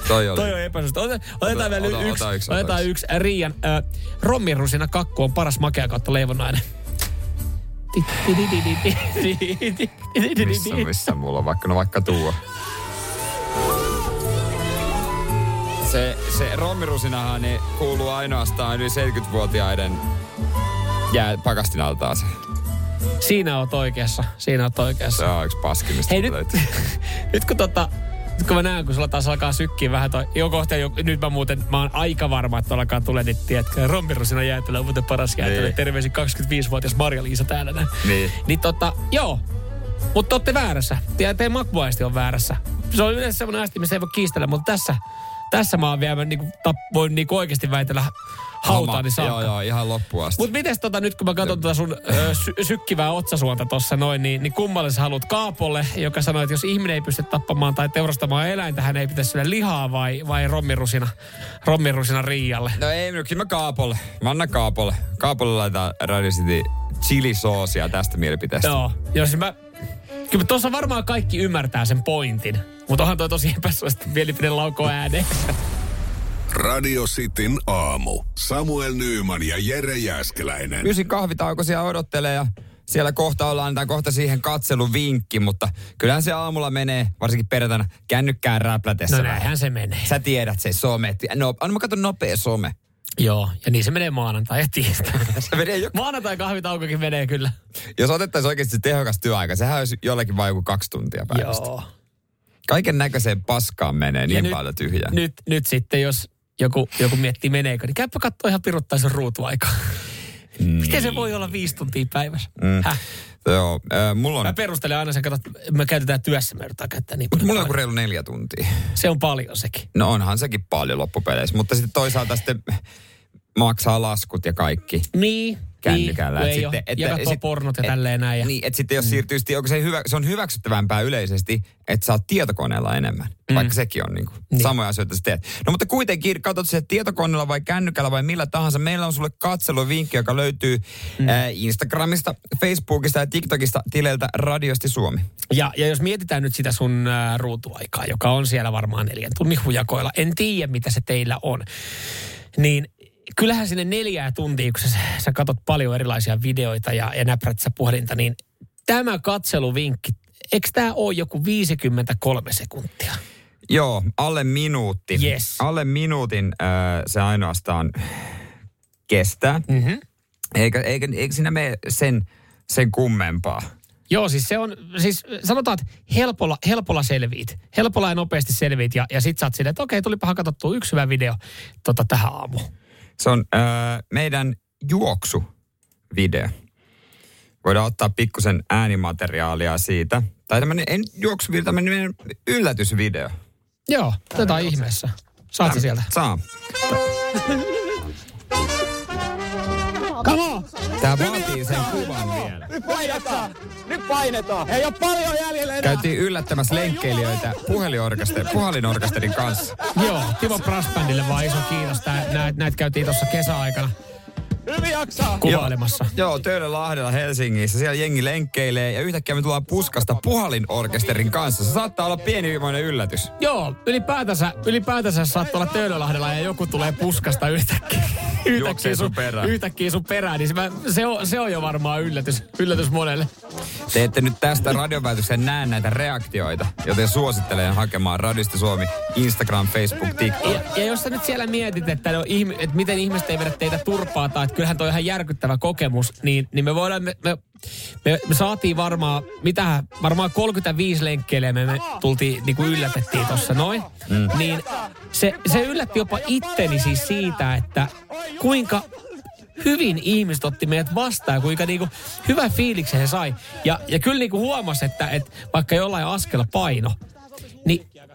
[SPEAKER 2] Toi oli.
[SPEAKER 3] toi on epäsuosittu. Ota- Otetaan vielä
[SPEAKER 2] ota-
[SPEAKER 3] yksi,
[SPEAKER 2] ota yksi, ota
[SPEAKER 3] otetaan
[SPEAKER 2] yksi.
[SPEAKER 3] yksi. Riian äh, rommirusina kakku on paras makea kautta leivonnainen.
[SPEAKER 2] Missä, missä mulla on vaikka, no vaikka tuo. Se, se rommirusinahan niin kuuluu ainoastaan yli 70-vuotiaiden jää pakastinaltaan se.
[SPEAKER 3] Siinä oot oikeassa, siinä oot oikeassa.
[SPEAKER 2] Se on yksi paskimmista.
[SPEAKER 3] Hei nyt, nyt kun tota, nyt kun mä näen, kun sulla taas alkaa sykkiä vähän toi, jo kohta, jo, nyt mä muuten, mä oon aika varma, että alkaa tulee niitä, tiedätkö, rommirusina jäätelö on muuten paras jäätelö.
[SPEAKER 2] Niin.
[SPEAKER 3] Terveisin 25-vuotias Marja-Liisa täällä näin.
[SPEAKER 2] Niin.
[SPEAKER 3] Niin tota, joo. Mutta olette väärässä. Ja teidän makuaisti on väärässä. Se on yleensä semmoinen asti, missä ei voi kiistellä, mutta tässä, tässä mä oon vielä, niinku, tap, voin niinku oikeasti väitellä hautaani saakka.
[SPEAKER 2] Joo, joo, ihan loppuun asti.
[SPEAKER 3] Mutta miten tota, nyt kun mä katson tota sun ö, sy- sykkivää otsasuonta tossa noin, niin, niin kummalle sä haluat Kaapolle, joka sanoi, että jos ihminen ei pysty tappamaan tai teurastamaan eläintä, hän ei pitäisi syödä lihaa vai, vai rommirusina, rommirusina Riialle?
[SPEAKER 2] No ei, no kyllä mä Kaapolle. Mä annan Kaapolle. Kaapolle laitetaan Radio City chilisoosia tästä mielipiteestä.
[SPEAKER 3] Joo, jos mä... Kyllä tuossa varmaan kaikki ymmärtää sen pointin. Mutta onhan toi tosi epäsuosittu mielipide lauko ääneen.
[SPEAKER 7] Radio Cityn aamu. Samuel Nyyman ja Jere Jäskeläinen.
[SPEAKER 2] Ysin kahvitauko siellä odottelee ja siellä kohta ollaan, antaa kohta siihen katseluvinkki, mutta kyllähän se aamulla menee, varsinkin perjantaina, kännykkään räplätessä.
[SPEAKER 3] No näinhän se menee.
[SPEAKER 2] Sä tiedät se some. No, anna mä katson nopea some.
[SPEAKER 3] Joo, ja niin se menee maanantai ja tiistai.
[SPEAKER 2] se menee jo...
[SPEAKER 3] Maanantai kahvitaukokin menee kyllä.
[SPEAKER 2] Jos otettaisiin oikeasti se tehokas työaika, sehän olisi jollekin vain joku kaksi tuntia päivästä.
[SPEAKER 3] Joo.
[SPEAKER 2] Kaiken näköiseen paskaan menee
[SPEAKER 3] Ja
[SPEAKER 2] niin
[SPEAKER 3] nyt-
[SPEAKER 2] paljon tyhjää.
[SPEAKER 3] Nyt, nyt sitten, jos joku, joku miettii meneekö, niin käypä katsoa ihan piruttaisen ruutuaika. Miten se voi olla viisi tuntia päivässä?
[SPEAKER 2] Mm.
[SPEAKER 3] Häh?
[SPEAKER 2] Joo, äh, mulla on,
[SPEAKER 3] Mä perustelen aina sen, katsot, me käytetään työssä, me yritetään käyttää niin paljon.
[SPEAKER 2] mulla on joku reilu neljä tuntia.
[SPEAKER 3] Se on paljon sekin.
[SPEAKER 2] No onhan sekin paljon loppupeleissä, mutta sitten toisaalta sitten maksaa laskut ja kaikki
[SPEAKER 3] Niin.
[SPEAKER 2] Kännykällä.
[SPEAKER 3] Niin,
[SPEAKER 2] Et
[SPEAKER 3] ei ole.
[SPEAKER 2] sitten-
[SPEAKER 3] ja katsoo pornot ja tälleen näin. Ja...
[SPEAKER 2] Niin, että sitten jos siirtyy, sitten onko se, hyvä, se on hyväksyttävämpää yleisesti, että sä oot tietokoneella enemmän. Mm. Vaikka sekin on niin kuin, niin. samoja asioita sä teet. No mutta kuitenkin, katsot se tietokoneella vai kännykällä vai millä tahansa. Meillä on sulle katseluvinkki, joka löytyy mm. äh, Instagramista, Facebookista ja TikTokista tileiltä Radiosti Suomi.
[SPEAKER 3] Ja, ja jos mietitään nyt sitä sun ä, ruutuaikaa, joka on siellä varmaan neljän tunnin hujakoilla, en tiedä mitä se teillä on, niin kyllähän sinne neljää tuntia, kun sä, sä katot paljon erilaisia videoita ja, ja näprät sä puhelinta, niin tämä katseluvinkki, eikö tämä ole joku 53 sekuntia?
[SPEAKER 2] Joo, alle minuutti.
[SPEAKER 3] Yes.
[SPEAKER 2] Alle minuutin äh, se ainoastaan kestää.
[SPEAKER 3] Mm-hmm.
[SPEAKER 2] Eikä, eikä, eikä siinä mene sen, sen kummempaa.
[SPEAKER 3] Joo, siis se on, siis sanotaan, että helpolla, helpolla selviit. Helpolla ja nopeasti selviit ja, ja sit sä oot silleen, että okei, tulipahan katsottua yksi hyvä video tota, tähän aamuun.
[SPEAKER 2] Se on äh, meidän juoksuvideo. Voidaan ottaa pikkusen äänimateriaalia siitä. Tai tämmöinen, en juoksuvideo, tämmöinen yllätysvideo.
[SPEAKER 3] Joo, tätä ihmeessä. Saat sieltä?
[SPEAKER 2] Saa. Tää vaatii sen kuvan vielä.
[SPEAKER 16] Nyt painetaan! Nyt painetaan! Ei ole paljon jäljellä enää!
[SPEAKER 2] Käytiin yllättämässä lenkkeilijöitä puhelinorkester, puhelinorkesterin kanssa.
[SPEAKER 3] Joo, Timo Brassbandille vaan iso kiitos. Tää, näitä, näitä käytiin tuossa kesäaikana
[SPEAKER 16] Hyvin jaksaa.
[SPEAKER 3] Kuvailemassa.
[SPEAKER 2] Joo, joo Töölönlahdella Helsingissä. Siellä jengi lenkkeilee ja yhtäkkiä me tullaan puskasta puhalinorkesterin kanssa. Se saattaa olla pienimoinen yllätys.
[SPEAKER 3] Joo, ylipäätänsä, ylipäätänsä saattaa olla Töölölahdella ja joku tulee puskasta yhtäkkiä. Yhtäkkiä
[SPEAKER 2] sun perään.
[SPEAKER 3] yhtäkkiä sun perään, niin se, mä- se, on, se on jo varmaan yllätys, yllätys monelle.
[SPEAKER 2] Te ette nyt tästä radioväityksen näe näitä reaktioita, joten suosittelen hakemaan Radista Suomi Instagram, Facebook, TikTok.
[SPEAKER 3] Ja, ja jos sä nyt siellä mietit, että, no, ihmi, että miten ihmiset ei vedä teitä turpaa tai että kyllähän toi on ihan järkyttävä kokemus, niin, niin me voidaan, me, me, me, me saatiin varmaan, mitä, varmaan 35 lenkkeilijää me, me tultiin, niin kuin yllätettiin tuossa noin. Mm. Niin se, se yllätti jopa itteni siis siitä, että kuinka hyvin ihmiset otti meidät vastaan, kuinka niinku hyvä fiiliksen he sai. Ja, ja kyllä niinku huomasi, että, että vaikka jollain askel paino,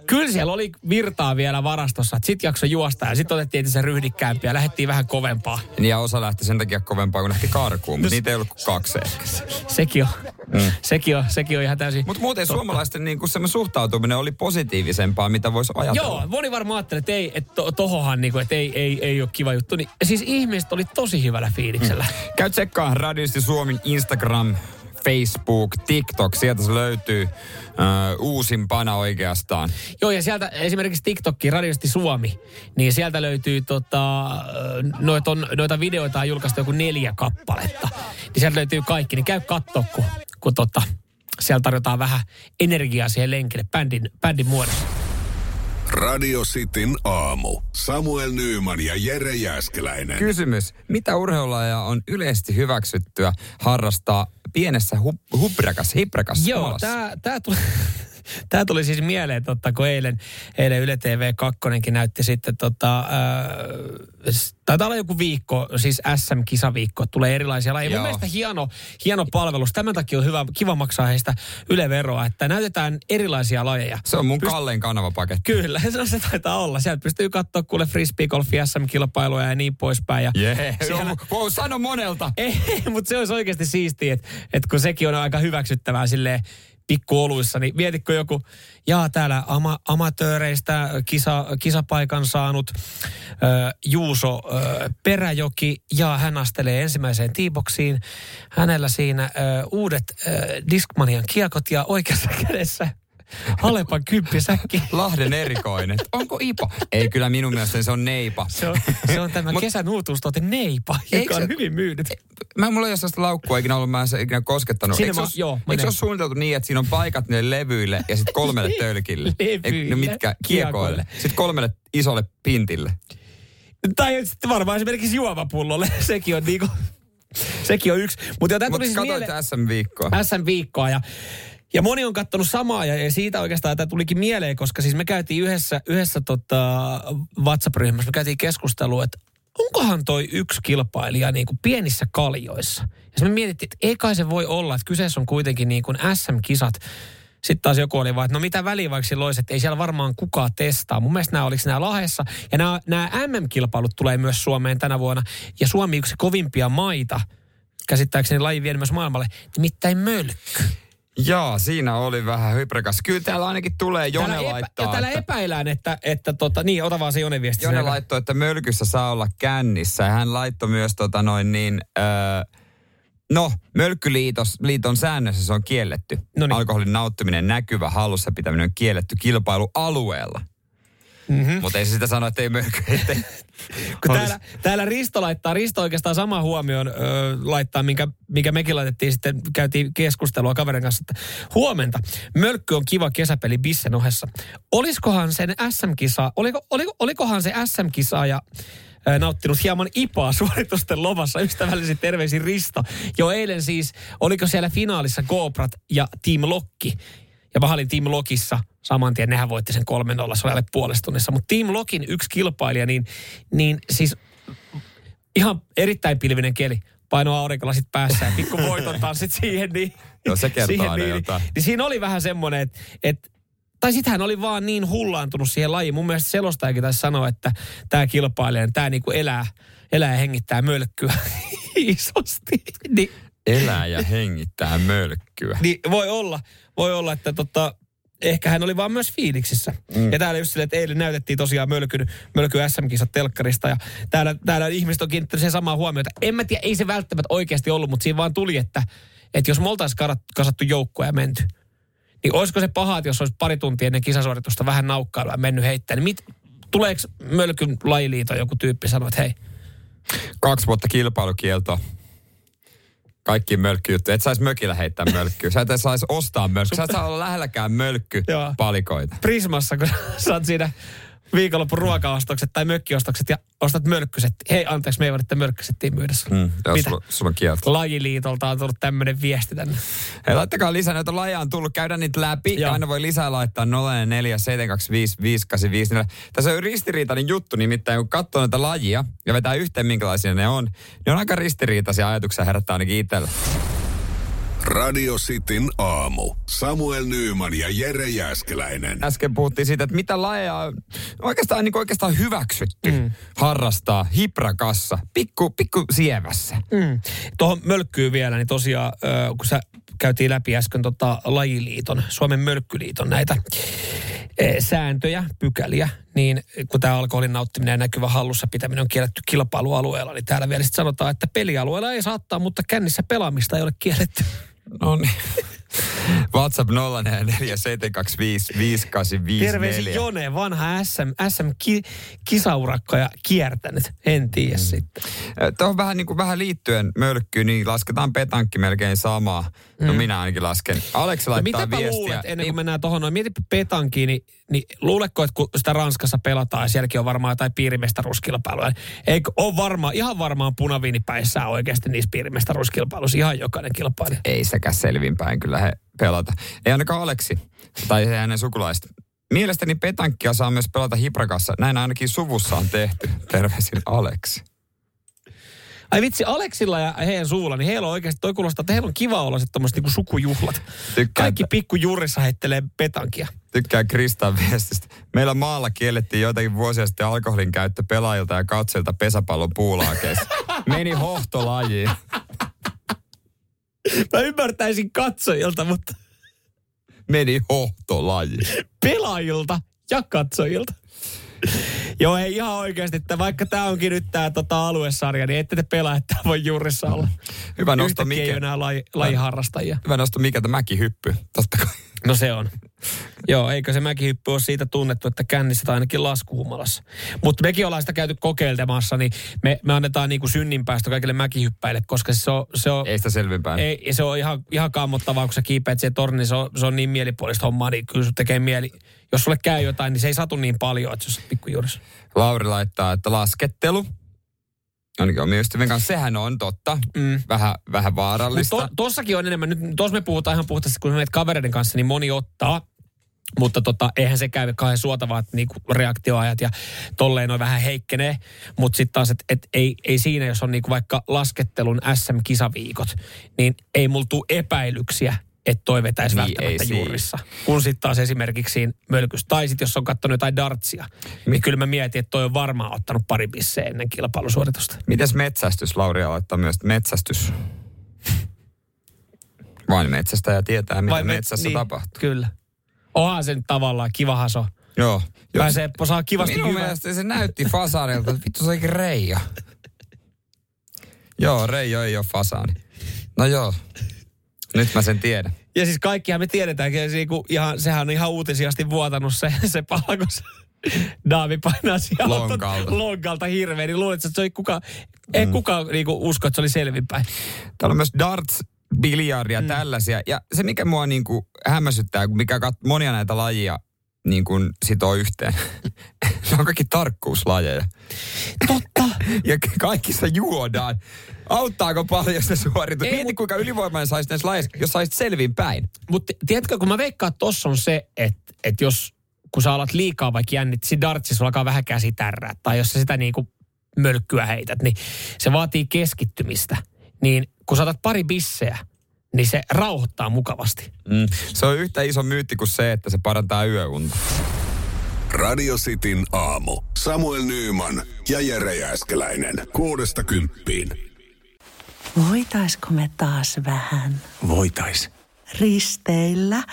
[SPEAKER 3] kyllä siellä oli virtaa vielä varastossa, että sit jakso juosta ja sitten otettiin se ryhdikkäämpi ja lähdettiin vähän kovempaa.
[SPEAKER 2] Ja osa lähti sen takia kovempaa, kun lähti karkuun, mutta niitä ei ollut kuin kaksi ehkä.
[SPEAKER 3] Sekin on, mm. sekin on, sekin on ihan täysin
[SPEAKER 2] Mutta muuten
[SPEAKER 3] totta.
[SPEAKER 2] suomalaisten niin kuin suhtautuminen oli positiivisempaa, mitä voisi ajatella.
[SPEAKER 3] Joo, moni varmaan ajattelee, että ei, että to, tohohan niinku, että ei, ei, ei ole kiva juttu. Niin, siis ihmiset oli tosi hyvällä fiiliksellä. Mm.
[SPEAKER 2] Käy tsekkaa Radisti Suomen Instagram, Facebook, TikTok. Sieltä se löytyy äh, uusimpana oikeastaan.
[SPEAKER 3] Joo, ja sieltä esimerkiksi TikTokki, Radiosti Suomi, niin sieltä löytyy tota, noit on, noita videoita on julkaistu joku neljä kappaletta. Niin sieltä löytyy kaikki, niin käy kattoo, kun, kun tota, siellä tarjotaan vähän energiaa siihen lenkille bändin, bändin muodossa.
[SPEAKER 7] Radio Cityn aamu. Samuel Nyyman ja Jere Jäskeläinen.
[SPEAKER 2] Kysymys. Mitä urheilulajia on yleisesti hyväksyttyä harrastaa pienessä hu- hubrakas, hiprakas
[SPEAKER 3] Joo, tämä tää tuli, tää tuli siis mieleen, totta, kun eilen, eilen Yle TV 2 näytti sitten tota, s- taitaa olla joku viikko, siis SM-kisaviikko, tulee erilaisia lajeja. Mun mielestä hieno, hieno palvelus. Tämän takia on hyvä, kiva maksaa heistä Yle-veroa, että näytetään erilaisia lajeja.
[SPEAKER 2] Se on mun Kallen kanavapaketti.
[SPEAKER 3] Kyllä, se, on- se taitaa olla. Sieltä pystyy katsoa kuule frisbeegolfi SM-kilpailuja ja niin poispäin. Ja
[SPEAKER 2] Jee,
[SPEAKER 3] siellä-
[SPEAKER 2] wow, sano monelta.
[SPEAKER 3] ei, mutta se olisi oikeasti siistiä, että, että kun sekin on aika hyväksyttävää silleen pikkuoluissa, niin mietitkö joku, jaa täällä ama, amatööreistä kisa, kisapaikan saanut ö, Juuso ö, Peräjoki, ja hän astelee ensimmäiseen tiiboksiin. Hänellä siinä ö, uudet ö, Discmanian kiekot ja oikeassa kädessä Alepan kymppisäkki.
[SPEAKER 2] Lahden erikoinen. Onko Ipa? Ei, kyllä minun mielestäni se on Neipa.
[SPEAKER 3] Se on, se on tämä
[SPEAKER 2] Mut-
[SPEAKER 3] kesän uutuustuote Neipa, joka on
[SPEAKER 2] se-
[SPEAKER 3] hyvin myynyt.
[SPEAKER 2] Mä mulla ei ole sellaista laukkua ikinä ollut, mä en se ikinä koskettanut.
[SPEAKER 3] Sinne
[SPEAKER 2] Eikö se
[SPEAKER 3] mä- joo,
[SPEAKER 2] eikö se ole suunniteltu niin, että siinä on paikat niille levyille ja sitten kolmelle tölkille?
[SPEAKER 3] Levyille.
[SPEAKER 2] No mitkä? Kiekoille. Sitten kolmelle isolle pintille.
[SPEAKER 3] Tai sitten varmaan esimerkiksi juomapullolle. Sekin on niinku, sekin on yksi. Mutta
[SPEAKER 2] Mutta
[SPEAKER 3] siis
[SPEAKER 2] katsoit
[SPEAKER 3] mieleen
[SPEAKER 2] SM-viikkoa.
[SPEAKER 3] SM-viikkoa ja ja moni on kattonut samaa ja, siitä oikeastaan tämä tulikin mieleen, koska siis me käytiin yhdessä, yhdessä tota WhatsApp-ryhmässä, me käytiin keskustelua, että onkohan toi yksi kilpailija niin kuin pienissä kaljoissa. Ja me mietittiin, että ei kai se voi olla, että kyseessä on kuitenkin niin kuin SM-kisat. Sitten taas joku oli vaan, että no mitä väliä vaikka sillä olisi, että ei siellä varmaan kukaan testaa. Mun mielestä nämä oliko nämä Lahessa. Ja nämä, nämä MM-kilpailut tulee myös Suomeen tänä vuonna. Ja Suomi yksi kovimpia maita, käsittääkseni vien myös maailmalle, nimittäin mölkky.
[SPEAKER 2] Joo, siinä oli vähän hyprekas. Kyllä täällä ainakin tulee Jone
[SPEAKER 3] Täällä epä-
[SPEAKER 2] laittaa.
[SPEAKER 3] ja täällä
[SPEAKER 2] että-
[SPEAKER 3] epäillään, että, että tota, niin, ota vaan se Jone viesti.
[SPEAKER 2] Jone laittoi, että mölkyssä saa olla kännissä. Ja hän laittoi myös tota noin niin... Öö, no, mölkkyliitos, liiton säännössä se on kielletty.
[SPEAKER 3] Noniin.
[SPEAKER 2] Alkoholin nauttiminen, näkyvä hallussa pitäminen on kielletty kilpailualueella.
[SPEAKER 3] Mm-hmm.
[SPEAKER 2] Mutta ei se sitä sano, että ei
[SPEAKER 3] Kun täällä, täällä Risto laittaa, Risto oikeastaan sama huomioon ö, laittaa, minkä, minkä mekin laitettiin sitten, käytiin keskustelua kaverin kanssa, että huomenta, mölkky on kiva kesäpeli Bissen ohessa. Oliskohan sen SM-kisa, oliko, oliko, olikohan se SM-kisa ja nauttinut hieman ipaa suoritusten lomassa. Ystävällisin terveisin Risto. Jo eilen siis, oliko siellä finaalissa GoPrat ja Team Lokki. Ja mä olin Team Lokissa saman tien, nehän voitti sen 3-0, se oli alle tunnissa. Mutta Team Lokin yksi kilpailija, niin, niin siis ihan erittäin pilvinen keli. Paino aurinkolasit päässä ja pikku voiton tanssit siihen, niin...
[SPEAKER 2] Joo, se kertoo
[SPEAKER 3] siihen, niin,
[SPEAKER 2] jotain.
[SPEAKER 3] niin siinä oli vähän semmoinen, että... Et, tai sitten hän oli vaan niin hullaantunut siihen lajiin. Mun mielestä selostajakin taisi sanoa, että tämä kilpailija, tämä niinku elää, elää ja hengittää mölkkyä isosti. Niin,
[SPEAKER 2] elää ja hengittää mölkkyä.
[SPEAKER 3] niin voi olla, voi olla, että tota, ehkä hän oli vaan myös fiiliksissä. Mm. Ja täällä just silleen, että eilen näytettiin tosiaan Mölkyn, Mölky SM-kisat telkkarista ja täällä, täällä ihmiset on kiinnittänyt sen samaa huomiota. En mä tiedä, ei se välttämättä oikeasti ollut, mutta siinä vaan tuli, että, että jos me oltaisiin kasattu joukkoja ja menty, niin olisiko se paha, että jos olisi pari tuntia ennen kisasuoritusta vähän naukkailua ja mennyt heittää, niin mit, tuleeko Mölkyn lajiliiton joku tyyppi sanoa, että hei,
[SPEAKER 2] Kaksi vuotta kilpailukielto. Kaikki mölkkyjuttuja. Et saisi mökillä heittää mölkkyä. Sä et saisi ostaa mölkkyä. Sä et saa olla lähelläkään mölkkypalikoita.
[SPEAKER 3] Prismassa, kun sä oot siinä viikonlopun ruokaostokset tai mökkiostokset ja ostat mölkkyset. Hei, anteeksi, me ei voida mölkkysettiin myydä sulle.
[SPEAKER 2] Mm, joo,
[SPEAKER 3] Mitä?
[SPEAKER 2] sulla, sulla on kielto.
[SPEAKER 3] Lajiliitolta on tullut tämmöinen viesti tänne.
[SPEAKER 2] Hei, laittakaa lisää, näitä lajeja on tullut, käydään niitä läpi. Ja aina voi lisää laittaa 044 725 584. Tässä on ristiriitainen juttu, nimittäin kun katsoo näitä lajia ja vetää yhteen minkälaisia ne on, niin on aika ristiriitaisia ajatuksia herättää ainakin itsellä.
[SPEAKER 7] Radio Cityn aamu. Samuel Nyyman ja Jere Jäskeläinen.
[SPEAKER 2] Äsken puhuttiin siitä, että mitä lajeja on oikeastaan, niin oikeastaan hyväksytty mm. harrastaa hiprakassa, pikku, pikku sievässä.
[SPEAKER 3] Mm. Tuohon mölkkyyn vielä, niin tosiaan, kun sä käytiin läpi äsken tota lajiliiton, Suomen mölkkyliiton näitä sääntöjä, pykäliä, niin kun tämä alkoholin nauttiminen ja näkyvä hallussa pitäminen on kielletty kilpailualueella, niin täällä vielä sitten sanotaan, että pelialueella ei saattaa, mutta kännissä pelaamista ei ole kielletty.
[SPEAKER 2] No niin. WhatsApp 0447255854.
[SPEAKER 3] Terveisin Jone, vanha SM, SM-kisaurakko ja kiertänyt. En tiedä mm. sitten.
[SPEAKER 2] Tuohon vähän, niin kuin, vähän liittyen mölkkyyn, niin lasketaan petankki melkein samaa. No
[SPEAKER 3] Mm.
[SPEAKER 2] minä ainakin lasken. Aleksi
[SPEAKER 3] No
[SPEAKER 2] laittaa
[SPEAKER 3] mitäpä
[SPEAKER 2] viestiä.
[SPEAKER 3] luulet, ennen kuin mennään tuohon noin, mietipä petankiin, niin, niin luuletko, että kun sitä Ranskassa pelataan, ja sielläkin on varmaan jotain piirimestaruuskilpailuja, niin eikö ole varmaan, ihan varmaan punaviinipäissään oikeasti niissä piirimestaruuskilpailuissa ihan jokainen kilpailija.
[SPEAKER 2] Ei sekä selvinpäin kyllä he pelata. Ei ainakaan Aleksi tai hänen sukulaiset. Mielestäni petankkia saa myös pelata hiprakassa. Näin ainakin suvussa on tehty. Terveisin Aleksi.
[SPEAKER 3] Ai vitsi, Aleksilla ja heidän suulla, niin heillä on oikeasti, toi kuulostaa, että heillä on kiva olla sitten tommoset niinku sukujuhlat.
[SPEAKER 2] Tykkään,
[SPEAKER 3] Kaikki pikkujurissa heittelee petankia.
[SPEAKER 2] tykkään Kristan viestistä. Meillä maalla kiellettiin joitakin vuosia sitten alkoholin käyttö pelaajilta ja katsojilta pesäpallon puulaakeissa. Meni hohtolajiin.
[SPEAKER 3] Mä ymmärtäisin katsojilta, mutta
[SPEAKER 2] Meni hohtolajiin.
[SPEAKER 3] pelaajilta ja katsojilta. Joo, ei ihan oikeasti, että vaikka tämä onkin nyt tämä tota, aluesarja, niin ette te pelaa, että tää voi juurissa olla.
[SPEAKER 2] Hyvä nosto,
[SPEAKER 3] Yhtäkkiä
[SPEAKER 2] Mike.
[SPEAKER 3] ei enää laji, lajiharrastajia.
[SPEAKER 2] Hyvä nosto, mikä tämä mäkihyppy. Totta kai.
[SPEAKER 3] No se on. Joo, eikö se mäkihyppy ole siitä tunnettu, että kännissä tai ainakin laskuhumalassa. Mutta mekin ollaan sitä käyty kokeilemassa, niin me, me annetaan niinku synninpäästö kaikille mäkihyppäille, koska se on... Se on
[SPEAKER 2] Ei sitä selvinpäin.
[SPEAKER 3] ei, se on ihan, ihan kammottavaa, kun sä kiipeät siihen torniin, se on, se on niin mielipuolista hommaa, niin kyllä se tekee mieli. Jos sulle käy jotain, niin se ei satu niin paljon, että se on pikkujuurissa.
[SPEAKER 2] Lauri laittaa, että laskettelu. Ainakin omien ystävien kanssa. Sehän on totta.
[SPEAKER 3] Mm.
[SPEAKER 2] Vähän, vähän vaarallista.
[SPEAKER 3] Mutta to, on enemmän, nyt tuossa me puhutaan ihan puhtaasti, kun me menet kavereiden kanssa, niin moni ottaa. Mutta tota, eihän se käy kauhean suotavaa, että niinku reaktioajat ja tolleen noin vähän heikkenee. Mutta sitten taas, että et ei, ei siinä, jos on niinku vaikka laskettelun SM-kisaviikot, niin ei mulla tuu epäilyksiä, että toi vetäisi
[SPEAKER 2] Niin,
[SPEAKER 3] välttämättä
[SPEAKER 2] ei siinä.
[SPEAKER 3] juurissa. Kun sitten taas esimerkiksi siinä mölkyssä, tai sitten jos on katsonut jotain dartsia, niin kyllä mä mietin, että toi on varmaan ottanut pari bisseä ennen kilpailusuoritusta.
[SPEAKER 2] Mites metsästys? Lauri laittaa myös metsästys. Vain metsästäjä tietää, mitä
[SPEAKER 3] Vai met-
[SPEAKER 2] metsässä
[SPEAKER 3] niin,
[SPEAKER 2] tapahtuu.
[SPEAKER 3] Kyllä. Onhan se nyt tavallaan kivahan se on.
[SPEAKER 2] Joo.
[SPEAKER 3] Pääsee, saa kivasti
[SPEAKER 2] Minun
[SPEAKER 3] hyvää.
[SPEAKER 2] mielestä se näytti fasaanilta, että vittu se olikin Reijo. joo, Reijo ei ole fasaani. No joo, nyt mä sen tiedän.
[SPEAKER 3] Ja siis kaikkihan me tiedetään, että se, kun ihan, sehän on ihan uutisiasti vuotanut se, se pala, kun se Daavi painaa siellä
[SPEAKER 2] Lonkalta.
[SPEAKER 3] lonkalta hirveän, niin luulet, että se oli kuka, ei kukaan niinku usko, että se oli selvinpäin.
[SPEAKER 2] Täällä on myös darts, biljardia, mm. tällaisia. Ja se, mikä mua niin kuin hämmästyttää, mikä kat- monia näitä lajia niin kuin sitoo yhteen. ne on kaikki tarkkuuslajeja.
[SPEAKER 3] Totta.
[SPEAKER 2] ja kaikissa juodaan. Auttaako paljon se suoritus?
[SPEAKER 3] Ei,
[SPEAKER 2] Mieti, kuinka ylivoimainen saisit näissä lajeissa, jos saisit selvin päin.
[SPEAKER 3] Mutta tiedätkö, kun mä veikkaan, että tossa on se, että, että jos kun sä alat liikaa vaikka jännit, siinä dartsissa alkaa vähän käsi tärrää, tai jos sä sitä niinku mölkkyä heität, niin se vaatii keskittymistä. Niin kun sä otat pari bisseä, niin se rauhoittaa mukavasti.
[SPEAKER 2] Mm. Se on yhtä iso myytti kuin se, että se parantaa yöunta.
[SPEAKER 7] Radio Cityn aamu. Samuel Nyyman ja Jere Jääskeläinen. Kuudesta kymppiin.
[SPEAKER 17] Voitaisko me taas vähän
[SPEAKER 18] Voitais.
[SPEAKER 17] risteillä?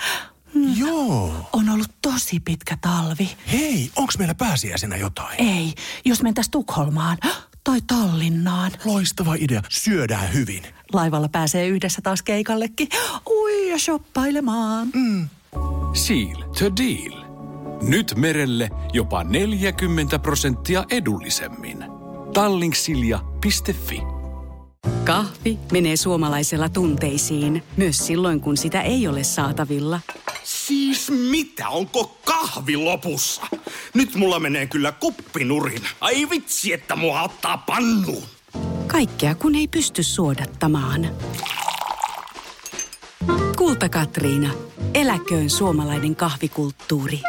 [SPEAKER 18] Joo.
[SPEAKER 17] On ollut tosi pitkä talvi.
[SPEAKER 18] Hei, onks meillä pääsiäisenä jotain?
[SPEAKER 17] Ei, jos mentäis Tukholmaan tai Tallinnaan.
[SPEAKER 18] Loistava idea. Syödään hyvin.
[SPEAKER 17] Laivalla pääsee yhdessä taas keikallekin. Ui ja shoppailemaan.
[SPEAKER 18] Mm.
[SPEAKER 11] Seal to deal. Nyt merelle jopa 40 prosenttia edullisemmin. Tallingsilja.fi
[SPEAKER 12] Kahvi menee suomalaisella tunteisiin, myös silloin kun sitä ei ole saatavilla.
[SPEAKER 13] Siis mitä? Onko kahvi lopussa? Nyt mulla menee kyllä kuppinurin. Ai vitsi, että mua ottaa pannuun.
[SPEAKER 12] Kaikkea kun ei pysty suodattamaan. Kulta Katriina. Eläköön suomalainen kahvikulttuuri.